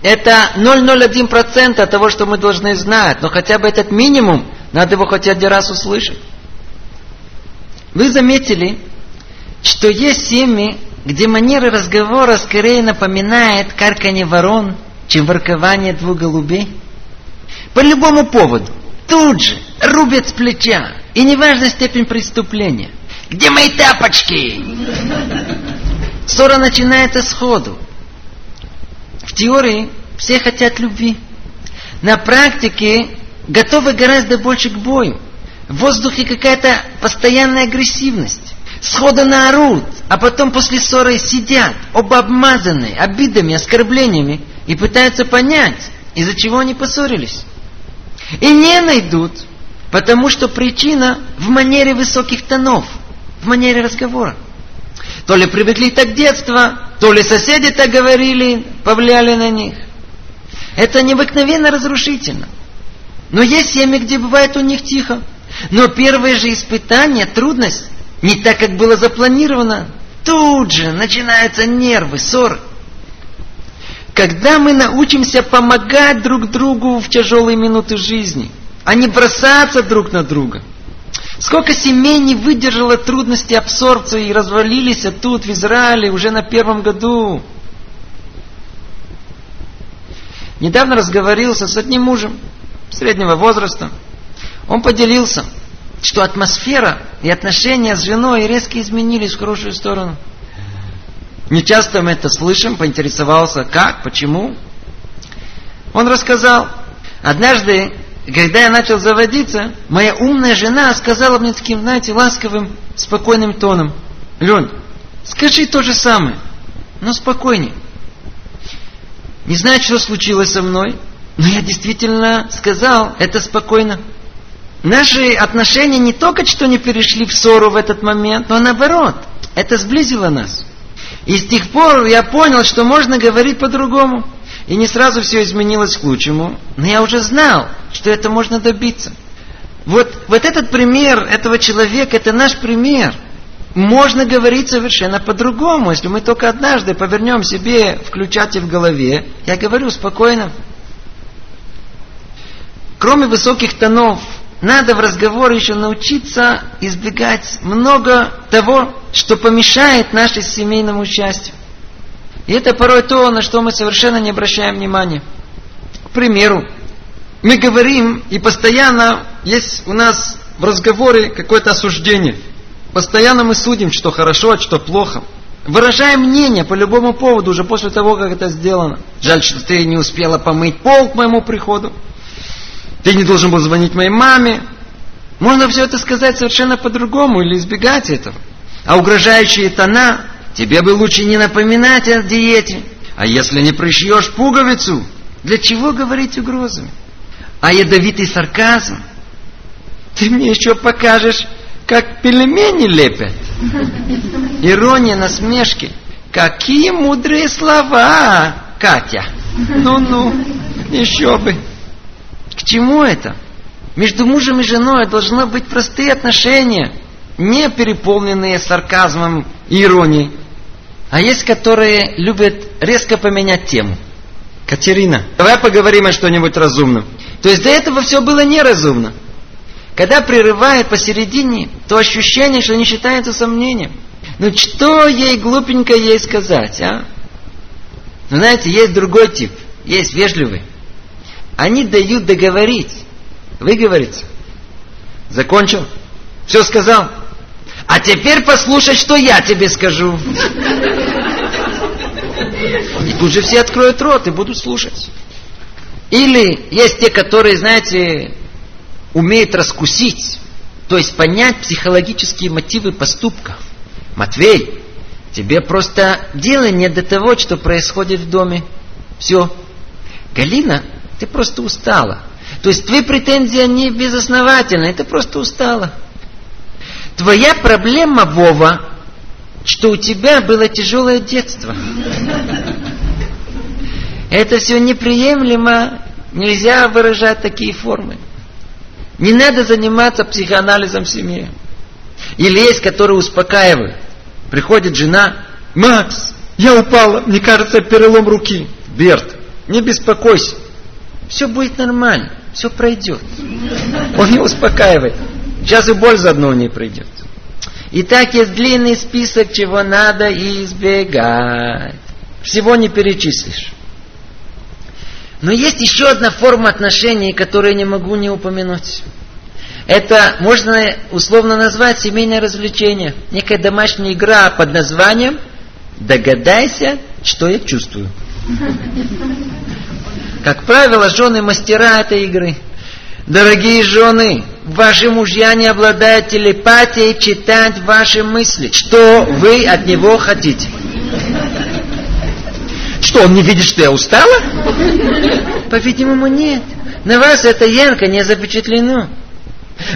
Это 0,01% того, что мы должны знать, но хотя бы этот минимум, надо его хоть один раз услышать. Вы заметили, что есть семьи, где манера разговора скорее напоминает карканье ворон, чем воркование двух голубей? По любому поводу. Тут же, рубят с плеча. И неважна степень преступления. Где мои тапочки? Ссора начинается сходу. В теории все хотят любви. На практике готовы гораздо больше к бою. В воздухе какая-то постоянная агрессивность. Сходу наорут, а потом после ссоры сидят, оба обмазанные, обидами, оскорблениями, и пытаются понять, из-за чего они поссорились. И не найдут, потому что причина в манере высоких тонов, в манере разговора. То ли привыкли так детства, то ли соседи так говорили, повлияли на них. Это необыкновенно разрушительно. Но есть семьи, где бывает у них тихо. Но первое же испытание, трудность, не так, как было запланировано. Тут же начинаются нервы, ссоры. Когда мы научимся помогать друг другу в тяжелые минуты жизни, а не бросаться друг на друга. Сколько семей не выдержало трудности абсорбции и развалились тут, в Израиле, уже на первом году. Недавно разговорился с одним мужем среднего возраста. Он поделился, что атмосфера и отношения с женой резко изменились в хорошую сторону. Не часто мы это слышим, поинтересовался, как, почему. Он рассказал, однажды, когда я начал заводиться, моя умная жена сказала мне таким, знаете, ласковым, спокойным тоном, Лен, скажи то же самое, но спокойнее. Не знаю, что случилось со мной, но я действительно сказал это спокойно. Наши отношения не только что не перешли в ссору в этот момент, но наоборот, это сблизило нас. И с тех пор я понял, что можно говорить по-другому. И не сразу все изменилось к лучшему, но я уже знал, что это можно добиться. Вот, вот этот пример этого человека, это наш пример. Можно говорить совершенно по-другому, если мы только однажды повернем себе включатель в голове. Я говорю спокойно. Кроме высоких тонов, надо в разговоре еще научиться избегать много того, что помешает нашему семейному счастью. И это порой то, на что мы совершенно не обращаем внимания. К примеру, мы говорим, и постоянно есть у нас в разговоре какое-то осуждение. Постоянно мы судим, что хорошо, а что плохо. Выражаем мнение по любому поводу уже после того, как это сделано. Жаль, что ты не успела помыть пол к моему приходу. Ты не должен был звонить моей маме. Можно все это сказать совершенно по-другому или избегать этого. А угрожающие тона, тебе бы лучше не напоминать о диете. А если не пришьешь пуговицу, для чего говорить угрозами? А ядовитый сарказм, ты мне еще покажешь, как пельмени лепят. Ирония, насмешки. Какие мудрые слова, Катя. Ну-ну, еще бы. К чему это? Между мужем и женой должны быть простые отношения, не переполненные сарказмом и иронией. А есть, которые любят резко поменять тему. Катерина, давай поговорим о что-нибудь разумном. То есть до этого все было неразумно. Когда прерывает посередине, то ощущение, что не считается сомнением. Ну что ей глупенько ей сказать, а? Ну, знаете, есть другой тип, есть вежливый. Они дают договорить, выговориться. Закончил? Все сказал? А теперь послушай, что я тебе скажу. И тут же все откроют рот и будут слушать. Или есть те, которые, знаете, умеют раскусить, то есть понять психологические мотивы поступков. Матвей, тебе просто дело не до того, что происходит в доме. Все. Галина ты просто устала. То есть твои претензии, они безосновательны, ты просто устала. Твоя проблема, Вова, что у тебя было тяжелое детство. Это все неприемлемо, нельзя выражать такие формы. Не надо заниматься психоанализом в семье. Или есть, которые успокаивают. Приходит жена, Макс, я упала, мне кажется, перелом руки. Берт, не беспокойся, все будет нормально, все пройдет. Он не успокаивает. Сейчас и боль заодно у ней пройдет. И так есть длинный список, чего надо избегать. Всего не перечислишь. Но есть еще одна форма отношений, которую не могу не упомянуть. Это можно условно назвать семейное развлечение. Некая домашняя игра под названием «Догадайся, что я чувствую». Как правило, жены мастера этой игры. Дорогие жены, ваши мужья не обладают телепатией читать ваши мысли. Что вы от него хотите? Что, он не видит, что я устала? По-видимому, нет. На вас это ярко не запечатлено.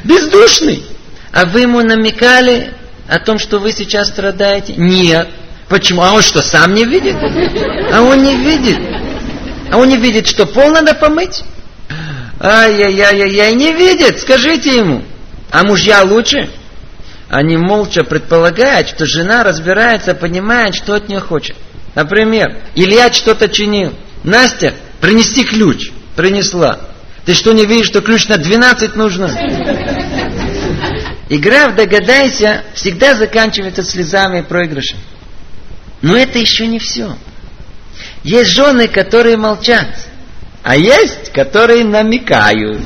Бездушный. А вы ему намекали о том, что вы сейчас страдаете? Нет. Почему? А он что, сам не видит? А он не видит. А он не видит, что пол надо помыть? Ай-яй-яй-яй, не видит, скажите ему. А мужья лучше? Они молча предполагают, что жена разбирается, понимает, что от нее хочет. Например, Илья что-то чинил. Настя, принести ключ. Принесла. Ты что, не видишь, что ключ на 12 нужно? Игра в «Догадайся» всегда заканчивается слезами и проигрышем. Но это еще не все. Есть жены, которые молчат, а есть, которые намекают.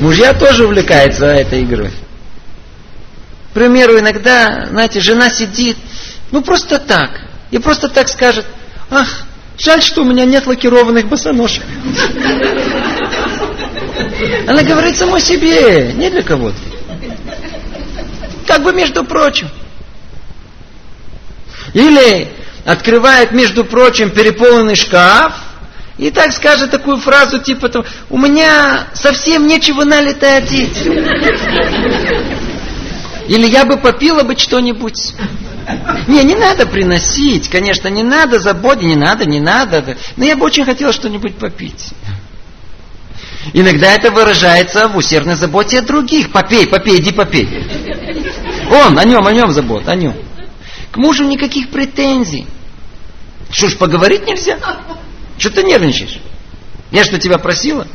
Мужья тоже увлекаются этой игрой. К примеру, иногда, знаете, жена сидит, ну просто так, и просто так скажет, ах, жаль, что у меня нет лакированных босоножек. Она говорит самой себе, не для кого-то. Как бы между прочим. Или открывает, между прочим, переполненный шкаф, и так скажет такую фразу типа у меня совсем нечего налито одеть. Или я бы попила бы что-нибудь. Не, не надо приносить, конечно, не надо заботить, не надо, не надо. Но я бы очень хотела что-нибудь попить. Иногда это выражается в усердной заботе о других. Попей, попей, иди попей. Он, о нем, о нем забот, о нем. К мужу никаких претензий. Что ж, поговорить нельзя? Что ты нервничаешь? Я что, тебя просила?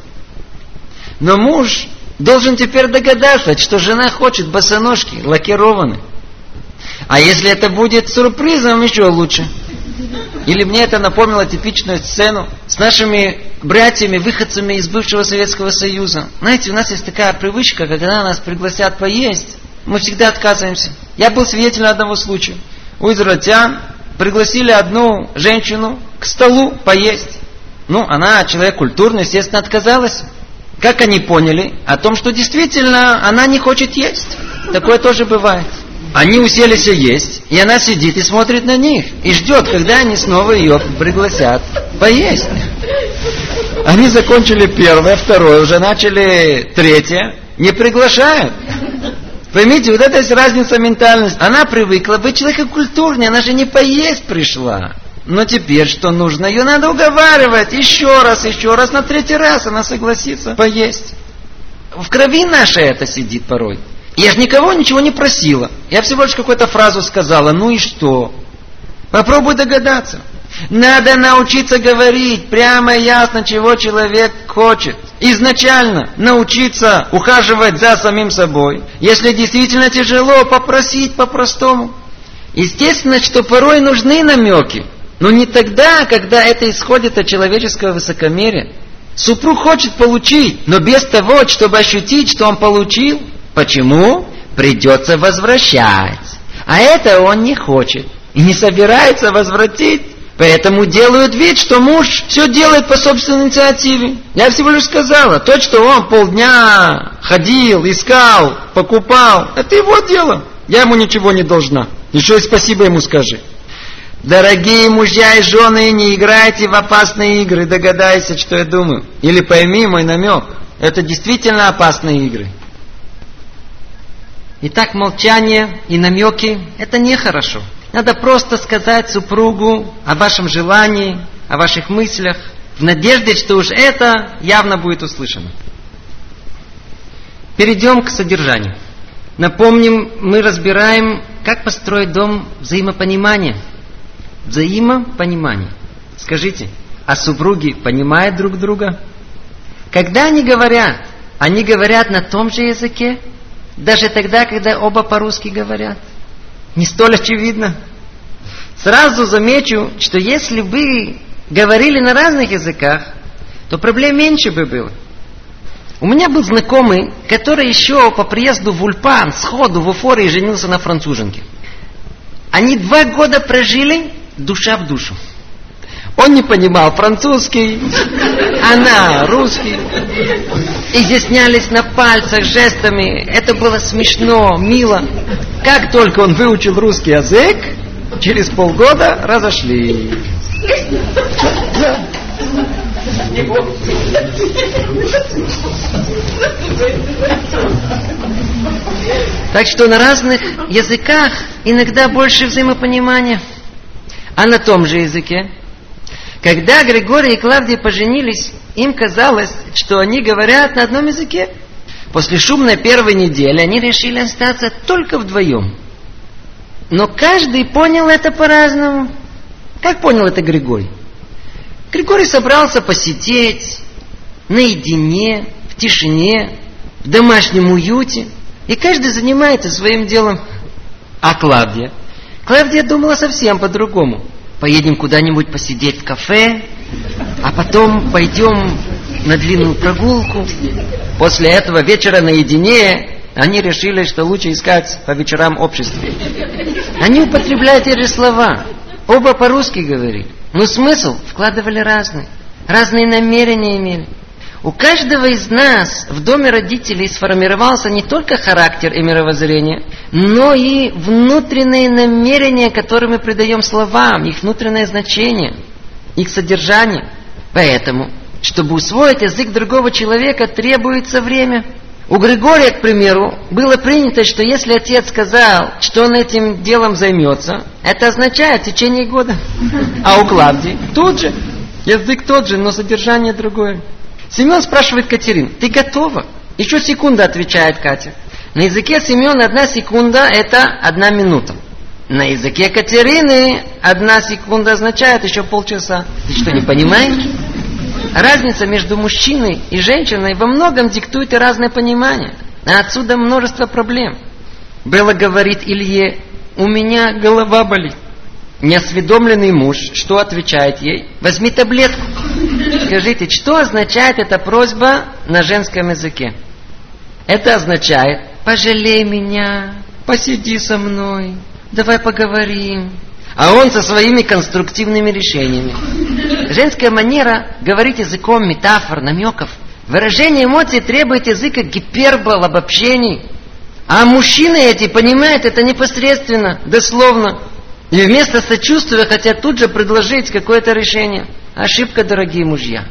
Но муж должен теперь догадаться, что жена хочет босоножки, лакированные. А если это будет сюрпризом, еще лучше. Или мне это напомнило типичную сцену с нашими братьями, выходцами из бывшего Советского Союза. Знаете, у нас есть такая привычка, когда нас пригласят поесть, мы всегда отказываемся. Я был свидетелем одного случая. У израильтян пригласили одну женщину к столу поесть. Ну, она человек культурный, естественно, отказалась. Как они поняли? О том, что действительно она не хочет есть. Такое тоже бывает. Они уселись есть, и она сидит и смотрит на них, и ждет, когда они снова ее пригласят поесть. Они закончили первое, второе, уже начали третье, не приглашают. Поймите, вот есть разница ментальности. Она привыкла быть человеком культурнее, она же не поесть пришла. Но теперь что нужно? Ее надо уговаривать еще раз, еще раз, на третий раз она согласится поесть. В крови нашей это сидит порой. Я же никого ничего не просила. Я всего лишь какую-то фразу сказала. Ну и что? Попробуй догадаться. Надо научиться говорить прямо и ясно, чего человек хочет. Изначально научиться ухаживать за самим собой. Если действительно тяжело, попросить по-простому. Естественно, что порой нужны намеки. Но не тогда, когда это исходит от человеческого высокомерия. Супруг хочет получить, но без того, чтобы ощутить, что он получил, Почему? Придется возвращать. А это он не хочет. И не собирается возвратить. Поэтому делают вид, что муж все делает по собственной инициативе. Я всего лишь сказала, то, что он полдня ходил, искал, покупал, это его дело. Я ему ничего не должна. Еще и спасибо ему скажи. Дорогие мужья и жены, не играйте в опасные игры, догадайся, что я думаю. Или пойми мой намек. Это действительно опасные игры. Итак, молчание и намеки – это нехорошо. Надо просто сказать супругу о вашем желании, о ваших мыслях, в надежде, что уж это явно будет услышано. Перейдем к содержанию. Напомним, мы разбираем, как построить дом взаимопонимания. Взаимопонимание. Скажите, а супруги понимают друг друга? Когда они говорят, они говорят на том же языке? Даже тогда, когда оба по-русски говорят. Не столь очевидно. Сразу замечу, что если бы говорили на разных языках, то проблем меньше бы было. У меня был знакомый, который еще по приезду в Ульпан сходу в эйфории женился на француженке. Они два года прожили душа в душу. Он не понимал французский, она русский. Изъяснялись на пальцах, жестами. Это было смешно, мило. Как только он выучил русский язык, через полгода разошлись. Так что на разных языках иногда больше взаимопонимания. А на том же языке. Когда Григорий и Клавдия поженились, им казалось, что они говорят на одном языке. После шумной первой недели они решили остаться только вдвоем. Но каждый понял это по-разному. Как понял это Григорий? Григорий собрался посидеть наедине, в тишине, в домашнем уюте, и каждый занимается своим делом. А Клавдия? Клавдия думала совсем по-другому. Поедем куда-нибудь посидеть в кафе, а потом пойдем на длинную прогулку. После этого вечера наедине они решили, что лучше искать по вечерам обществе. Они употребляют те слова. Оба по-русски говорили. Но смысл вкладывали разный. Разные намерения имели. У каждого из нас в доме родителей сформировался не только характер и мировоззрение, но и внутренние намерения, которые мы придаем словам, их внутреннее значение, их содержание. Поэтому, чтобы усвоить язык другого человека, требуется время. У Григория, к примеру, было принято, что если отец сказал, что он этим делом займется, это означает в течение года. А у Клавдии тут же. Язык тот же, но содержание другое. Семен спрашивает Катерин, ты готова? Еще секунда, отвечает Катя. На языке Семена одна секунда – это одна минута. На языке Катерины одна секунда означает еще полчаса. Ты что, не [LAUGHS] понимаешь? Разница между мужчиной и женщиной во многом диктует и разное понимание. А отсюда множество проблем. Белла говорит Илье, у меня голова болит. Неосведомленный муж, что отвечает ей? Возьми таблетку. Скажите, что означает эта просьба на женском языке? Это означает, пожалей меня, посиди со мной, давай поговорим. А он со своими конструктивными решениями. Женская манера говорить языком метафор, намеков. Выражение эмоций требует языка гипербол, обобщений. А мужчины эти понимают это непосредственно, дословно. И вместо сочувствия хотят тут же предложить какое-то решение. Ошибка, дорогие мужья.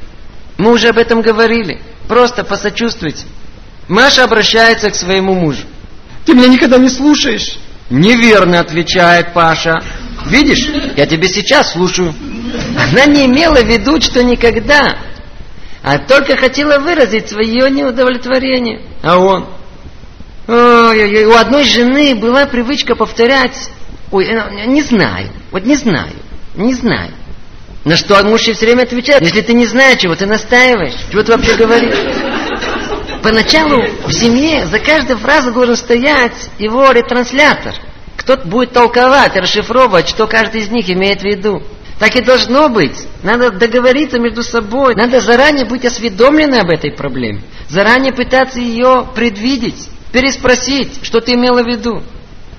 Мы уже об этом говорили. Просто посочувствуйте. Маша обращается к своему мужу. Ты меня никогда не слушаешь. Неверно, отвечает Паша. Видишь, я тебе сейчас слушаю. Она не имела в виду, что никогда, а только хотела выразить свое неудовлетворение. А он? Ой, у одной жены была привычка повторять Ой, э, не знаю, вот не знаю, не знаю. На что муж все время отвечает, если ты не знаешь, чего ты настаиваешь, чего ты вообще говоришь. Поначалу в семье за каждой фразой должен стоять его ретранслятор. Кто-то будет толковать, расшифровывать, что каждый из них имеет в виду. Так и должно быть. Надо договориться между собой. Надо заранее быть осведомлены об этой проблеме. Заранее пытаться ее предвидеть, переспросить, что ты имела в виду.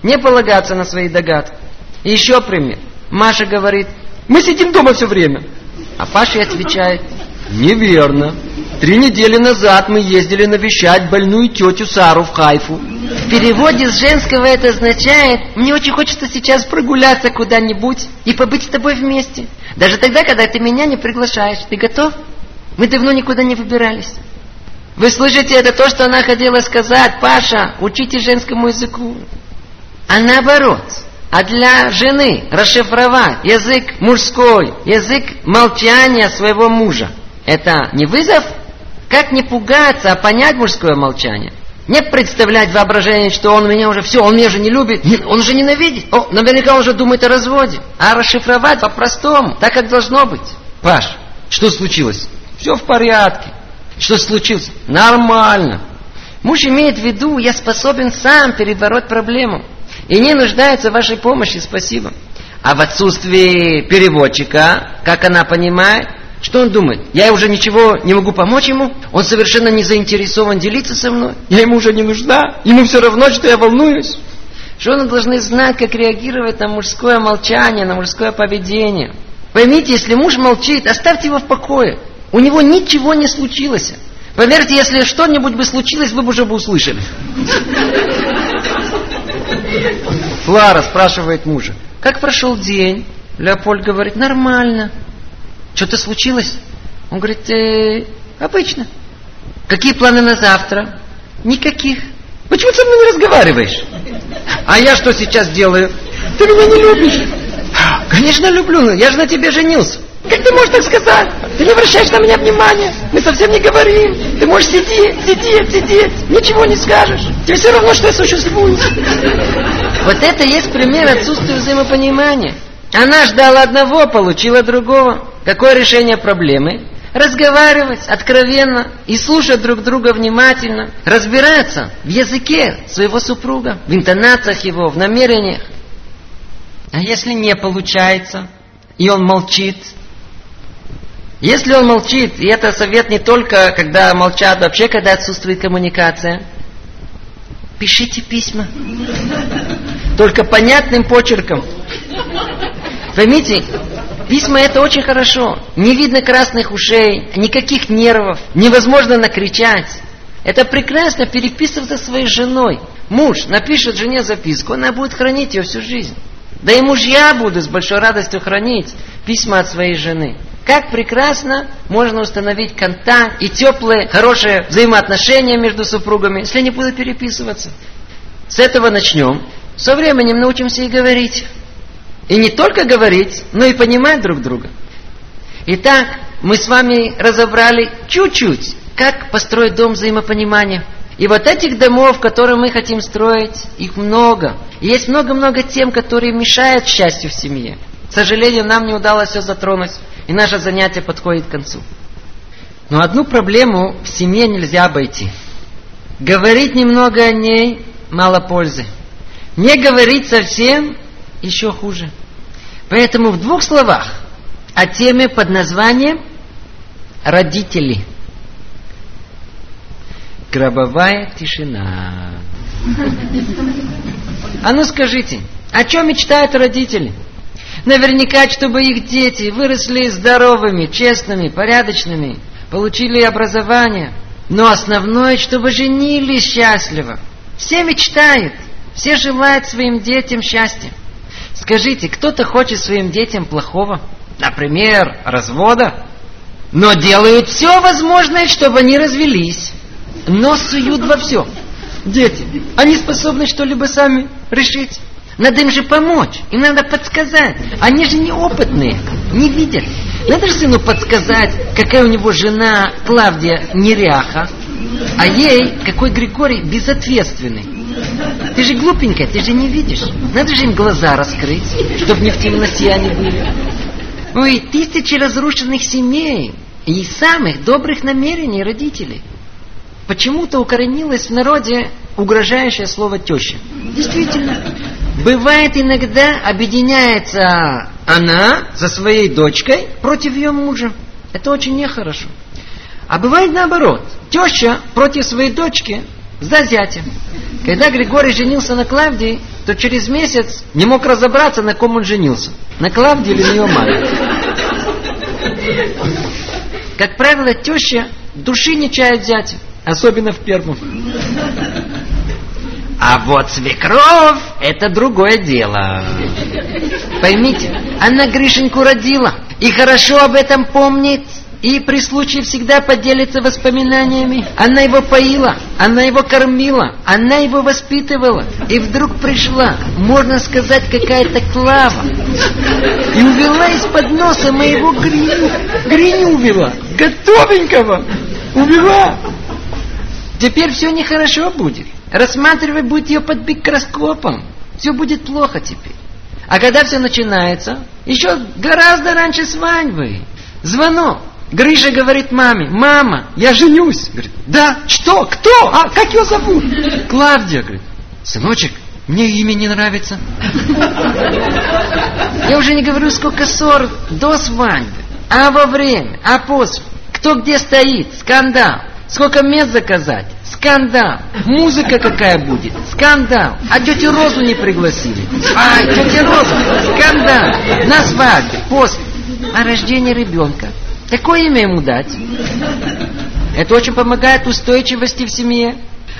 Не полагаться на свои догадки. И еще пример. Маша говорит, мы сидим дома все время. А Паша отвечает, неверно. Три недели назад мы ездили навещать больную тетю Сару в Хайфу. В переводе с женского это означает, мне очень хочется сейчас прогуляться куда-нибудь и побыть с тобой вместе. Даже тогда, когда ты меня не приглашаешь. Ты готов? Мы давно никуда не выбирались. Вы слышите, это то, что она хотела сказать. Паша, учите женскому языку а наоборот. А для жены расшифровать язык мужской, язык молчания своего мужа. Это не вызов? Как не пугаться, а понять мужское молчание? Не представлять воображение, что он меня уже все, он меня же не любит, он уже ненавидит. О, наверняка он уже думает о разводе. А расшифровать по-простому, так как должно быть. Паш, что случилось? Все в порядке. Что случилось? Нормально. Муж имеет в виду, я способен сам перебороть проблему и не нуждается в вашей помощи, спасибо. А в отсутствии переводчика, как она понимает, Что он думает? Я уже ничего не могу помочь ему? Он совершенно не заинтересован делиться со мной? Я ему уже не нужна? Ему все равно, что я волнуюсь? Жены должны знать, как реагировать на мужское молчание, на мужское поведение. Поймите, если муж молчит, оставьте его в покое. У него ничего не случилось. Поверьте, если что-нибудь бы случилось, вы бы уже бы услышали. Клара спрашивает мужа, как прошел день? Леопольд говорит, нормально. Что-то случилось? Он говорит, э, обычно. Какие планы на завтра? Никаких. Почему ты со мной не разговариваешь? А я что сейчас делаю? Ты меня не любишь. Конечно, люблю. Я же на тебе женился. Как ты можешь так сказать? Ты не обращаешь на меня внимания. Мы совсем не говорим. Ты можешь сидеть, сидеть, сидеть. Ничего не скажешь. Тебе все равно, что я существую. Вот это есть пример отсутствия взаимопонимания. Она ждала одного, получила другого. Какое решение проблемы? Разговаривать откровенно и слушать друг друга внимательно. Разбираться в языке своего супруга, в интонациях его, в намерениях. А если не получается, и он молчит, если он молчит, и это совет не только, когда молчат, вообще, когда отсутствует коммуникация, пишите письма. Только понятным почерком. Поймите, письма это очень хорошо. Не видно красных ушей, никаких нервов, невозможно накричать. Это прекрасно переписываться своей женой. Муж напишет жене записку, она будет хранить ее всю жизнь. Да и мужья будут с большой радостью хранить письма от своей жены. Как прекрасно можно установить контакт и теплые, хорошие взаимоотношения между супругами, если они будут переписываться. С этого начнем. Со временем научимся и говорить. И не только говорить, но и понимать друг друга. Итак, мы с вами разобрали чуть-чуть, как построить дом взаимопонимания. И вот этих домов, которые мы хотим строить, их много. И есть много-много тем, которые мешают счастью в семье. К сожалению, нам не удалось все затронуть, и наше занятие подходит к концу. Но одну проблему в семье нельзя обойти. Говорить немного о ней мало пользы. Не говорить совсем еще хуже. Поэтому в двух словах о теме под названием «Родители». Гробовая тишина. А ну скажите, о чем мечтают родители? Наверняка, чтобы их дети выросли здоровыми, честными, порядочными, получили образование. Но основное, чтобы женились счастливо. Все мечтают, все желают своим детям счастья. Скажите, кто-то хочет своим детям плохого? Например, развода? Но делают все возможное, чтобы они развелись. Но суют во все. Дети, они способны что-либо сами решить. Надо им же помочь, им надо подсказать. Они же неопытные, не видят. Надо же сыну подсказать, какая у него жена Клавдия неряха, а ей какой Григорий безответственный. Ты же глупенькая, ты же не видишь. Надо же им глаза раскрыть, чтобы не в темноте они были. Ой, тысячи разрушенных семей и самых добрых намерений родителей. Почему-то укоренилось в народе угрожающее слово теща. Действительно, бывает иногда объединяется она со своей дочкой против ее мужа. Это очень нехорошо. А бывает наоборот. Теща против своей дочки за зятем. Когда Григорий женился на Клавдии, то через месяц не мог разобраться, на ком он женился. На Клавдии или на ее маме. Как правило, теща души не чает зятя, особенно в первом. А вот свекровь – это другое дело. Поймите, она Гришеньку родила и хорошо об этом помнит – и при случае всегда поделится воспоминаниями. Она его поила, она его кормила, она его воспитывала. И вдруг пришла, можно сказать, какая-то клава. И увела из-под носа моего Гриню. Гриню увела, готовенького. Увела. Теперь все нехорошо будет. Рассматривать будет ее под микроскопом. Все будет плохо теперь. А когда все начинается, еще гораздо раньше свадьбы, звонок. Гриша говорит маме, мама, я женюсь. Говорит, да, что, кто, а как ее зовут? Клавдия, говорит, сыночек, мне имя не нравится. Я уже не говорю, сколько ссор до свадьбы. А во время, а после. Кто где стоит, скандал. Сколько мест заказать? Скандал. Музыка какая будет? Скандал. А тетю Розу не пригласили. А, тетя Роза. Скандал. На свадьбе, после. А рождение ребенка. Какое имя ему дать? Это очень помогает устойчивости в семье.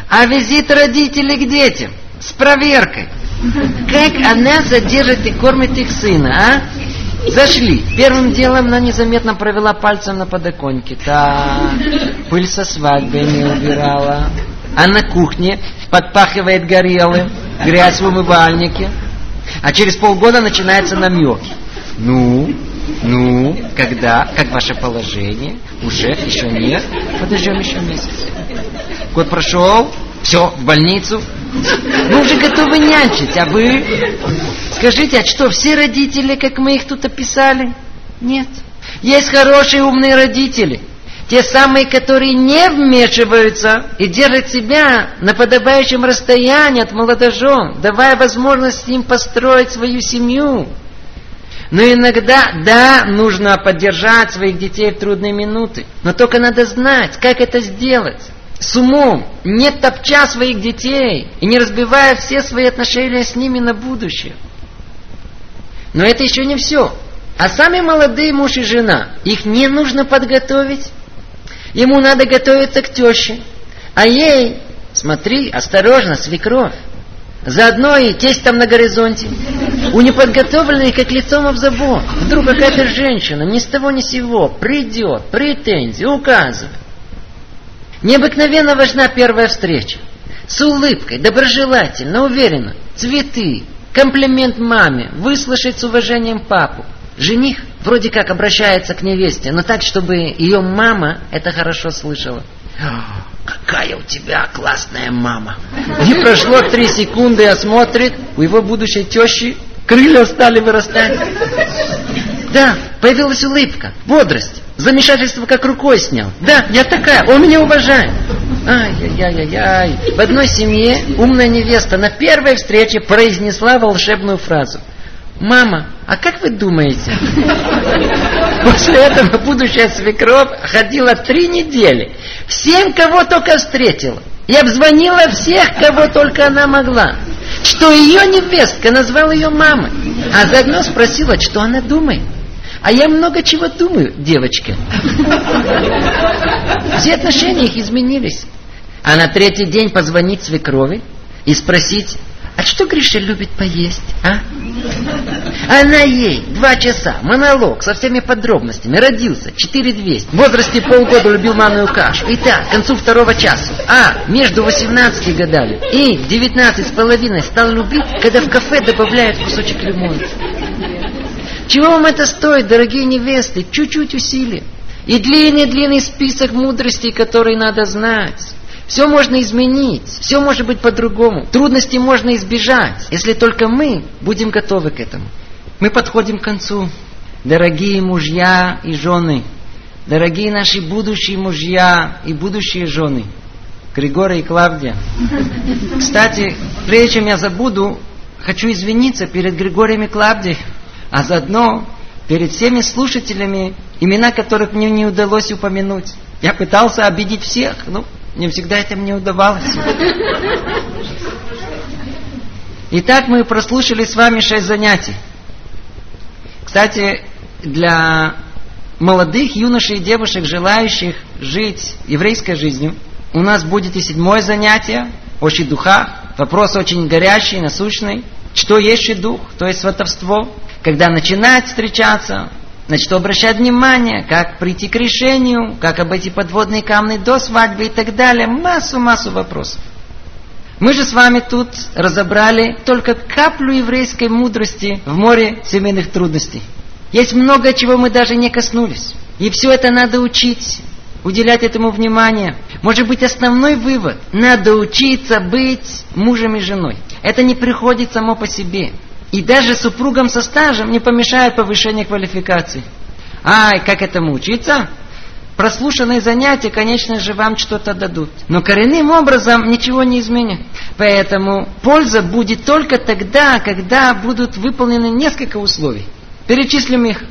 А визит родителей к детям с проверкой. Как она содержит и кормит их сына, а? Зашли. Первым делом она незаметно провела пальцем на подоконнике. Так, пыль со свадьбы не убирала. А на кухне подпахивает горелым, грязь в умывальнике. А через полгода начинается намек. Ну, ну, когда, как ваше положение? Уже, еще нет? Подождем еще месяц. Год прошел, все, в больницу. Мы уже готовы нянчить, а вы? Скажите, а что, все родители, как мы их тут описали? Нет. Есть хорошие умные родители. Те самые, которые не вмешиваются и держат себя на подобающем расстоянии от молодожен, давая возможность им построить свою семью. Но иногда, да, нужно поддержать своих детей в трудные минуты. Но только надо знать, как это сделать. С умом, не топча своих детей и не разбивая все свои отношения с ними на будущее. Но это еще не все. А сами молодые муж и жена, их не нужно подготовить. Ему надо готовиться к теще. А ей, смотри, осторожно, свекровь. Заодно и тесть там на горизонте. У неподготовленных как лицом об забор. Вдруг какая-то женщина ни с того ни сего придет, претензии указывает. Необыкновенно важна первая встреча. С улыбкой, доброжелательно, уверенно. Цветы, комплимент маме, выслушать с уважением папу. Жених вроде как обращается к невесте, но так, чтобы ее мама это хорошо слышала. Какая у тебя классная мама. Не прошло три секунды, а смотрит, у его будущей тещи крылья стали вырастать. Да, появилась улыбка, бодрость. Замешательство как рукой снял. Да, я такая, он меня уважает. Ай-яй-яй-яй. В одной семье умная невеста на первой встрече произнесла волшебную фразу. Мама, а как вы думаете? После этого будущая свекровь ходила три недели. Всем, кого только встретила. И обзвонила всех, кого только она могла. Что ее невестка назвала ее мамой. А заодно спросила, что она думает. А я много чего думаю, девочка. Все отношения их изменились. А на третий день позвонить свекрови и спросить, а что Гриша любит поесть, а? Она ей два часа, монолог со всеми подробностями. Родился, 4200. В возрасте полгода любил манную кашу. Итак, к концу второго часа. А, между 18 годами и 19 с половиной стал любить, когда в кафе добавляют кусочек лимона. Чего вам это стоит, дорогие невесты? Чуть-чуть усилий. И длинный-длинный список мудростей, которые надо знать. Все можно изменить, все может быть по-другому. Трудности можно избежать, если только мы будем готовы к этому. Мы подходим к концу. Дорогие мужья и жены, дорогие наши будущие мужья и будущие жены, Григорий и Клавдия. Кстати, прежде чем я забуду, хочу извиниться перед Григорием и Клавдией, а заодно перед всеми слушателями, имена которых мне не удалось упомянуть. Я пытался обидеть всех, но не всегда это мне удавалось. Итак, мы прослушали с вами шесть занятий. Кстати, для молодых юношей и девушек, желающих жить еврейской жизнью, у нас будет и седьмое занятие, очень духа. Вопрос очень горячий, насущный. Что есть дух, то есть сватовство. Когда начинает встречаться, на что обращать внимание, как прийти к решению, как обойти подводные камни до свадьбы и так далее. Массу-массу вопросов. Мы же с вами тут разобрали только каплю еврейской мудрости в море семейных трудностей. Есть много чего мы даже не коснулись. И все это надо учить, уделять этому внимание. Может быть, основной вывод – надо учиться быть мужем и женой. Это не приходит само по себе. И даже супругам со стажем не помешает повышение квалификации. Ай, как этому учиться? Прослушанные занятия, конечно же, вам что-то дадут. Но коренным образом ничего не изменят. Поэтому польза будет только тогда, когда будут выполнены несколько условий. Перечислим их.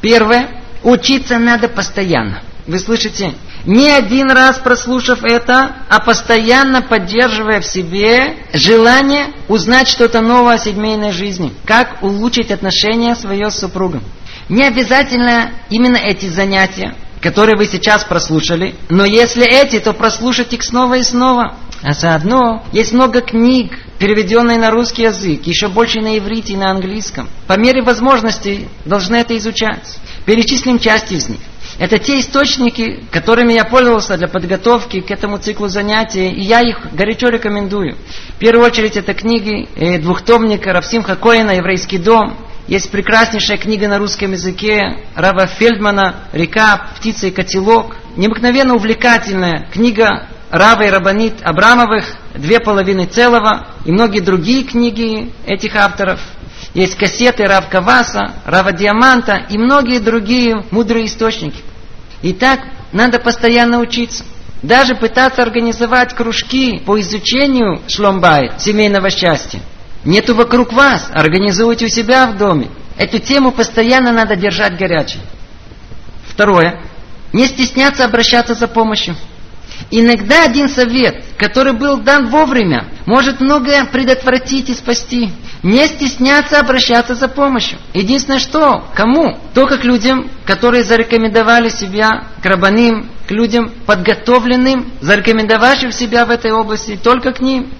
Первое. Учиться надо постоянно. Вы слышите? Не один раз прослушав это, а постоянно поддерживая в себе желание узнать что-то новое о семейной жизни. Как улучшить отношения свое с супругом. Не обязательно именно эти занятия, которые вы сейчас прослушали, но если эти, то прослушать их снова и снова. А заодно есть много книг, переведенные на русский язык, еще больше на иврите и на английском. По мере возможностей должны это изучать. Перечислим части из них. Это те источники, которыми я пользовался для подготовки к этому циклу занятий, и я их горячо рекомендую. В первую очередь это книги э, двухтомника Равсимха Коина «Еврейский дом». Есть прекраснейшая книга на русском языке Рава Фельдмана «Река, птица и котелок». Необыкновенно увлекательная книга Рава и Рабанит Абрамовых «Две половины целого» и многие другие книги этих авторов – есть кассеты Рав Каваса, Рава Диаманта и многие другие мудрые источники. И так надо постоянно учиться. Даже пытаться организовать кружки по изучению шломбай, семейного счастья. Нету вокруг вас, организуйте у себя в доме. Эту тему постоянно надо держать горячей. Второе. Не стесняться обращаться за помощью. Иногда один совет, который был дан вовремя, может многое предотвратить и спасти. Не стесняться обращаться за помощью. Единственное что, кому? Только к людям, которые зарекомендовали себя к рабаним, к людям подготовленным, зарекомендовавшим себя в этой области, только к ним.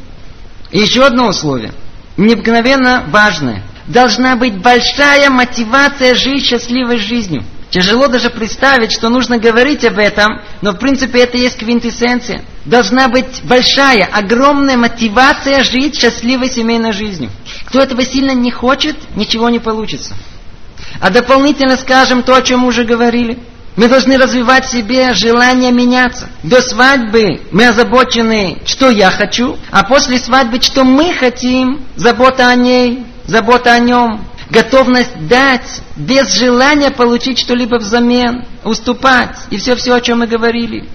И еще одно условие, необыкновенно важное. Должна быть большая мотивация жить счастливой жизнью. Тяжело даже представить, что нужно говорить об этом, но в принципе это есть квинтэссенция. Должна быть большая, огромная мотивация жить счастливой семейной жизнью. Кто этого сильно не хочет, ничего не получится. А дополнительно скажем то, о чем мы уже говорили. Мы должны развивать в себе желание меняться. До свадьбы мы озабочены, что я хочу, а после свадьбы, что мы хотим, забота о ней, забота о нем, готовность дать без желания получить что-либо взамен, уступать и все-все, о чем мы говорили.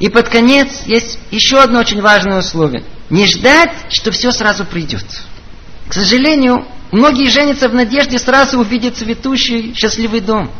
И под конец есть еще одно очень важное условие. Не ждать, что все сразу придет. К сожалению, многие женятся в надежде сразу увидеть цветущий, счастливый дом.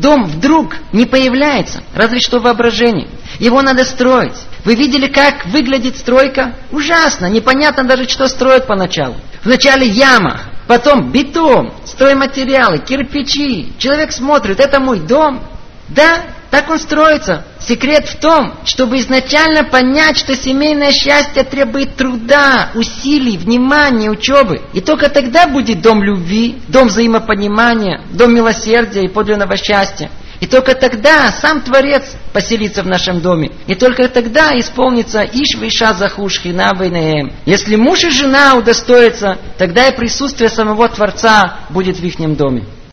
Дом вдруг не появляется, разве что воображение. Его надо строить. Вы видели, как выглядит стройка? Ужасно, непонятно даже, что строят поначалу. Вначале яма, потом бетон, стройматериалы, кирпичи. Человек смотрит, это мой дом. Да, так он строится. Секрет в том, чтобы изначально понять, что семейное счастье требует труда, усилий, внимания, учебы. И только тогда будет дом любви, дом взаимопонимания, дом милосердия и подлинного счастья. И только тогда сам Творец поселится в нашем доме. И только тогда исполнится Иш Виша Захуш Хинабайнаем. Если муж и жена удостоятся, тогда и присутствие самого Творца будет в их доме.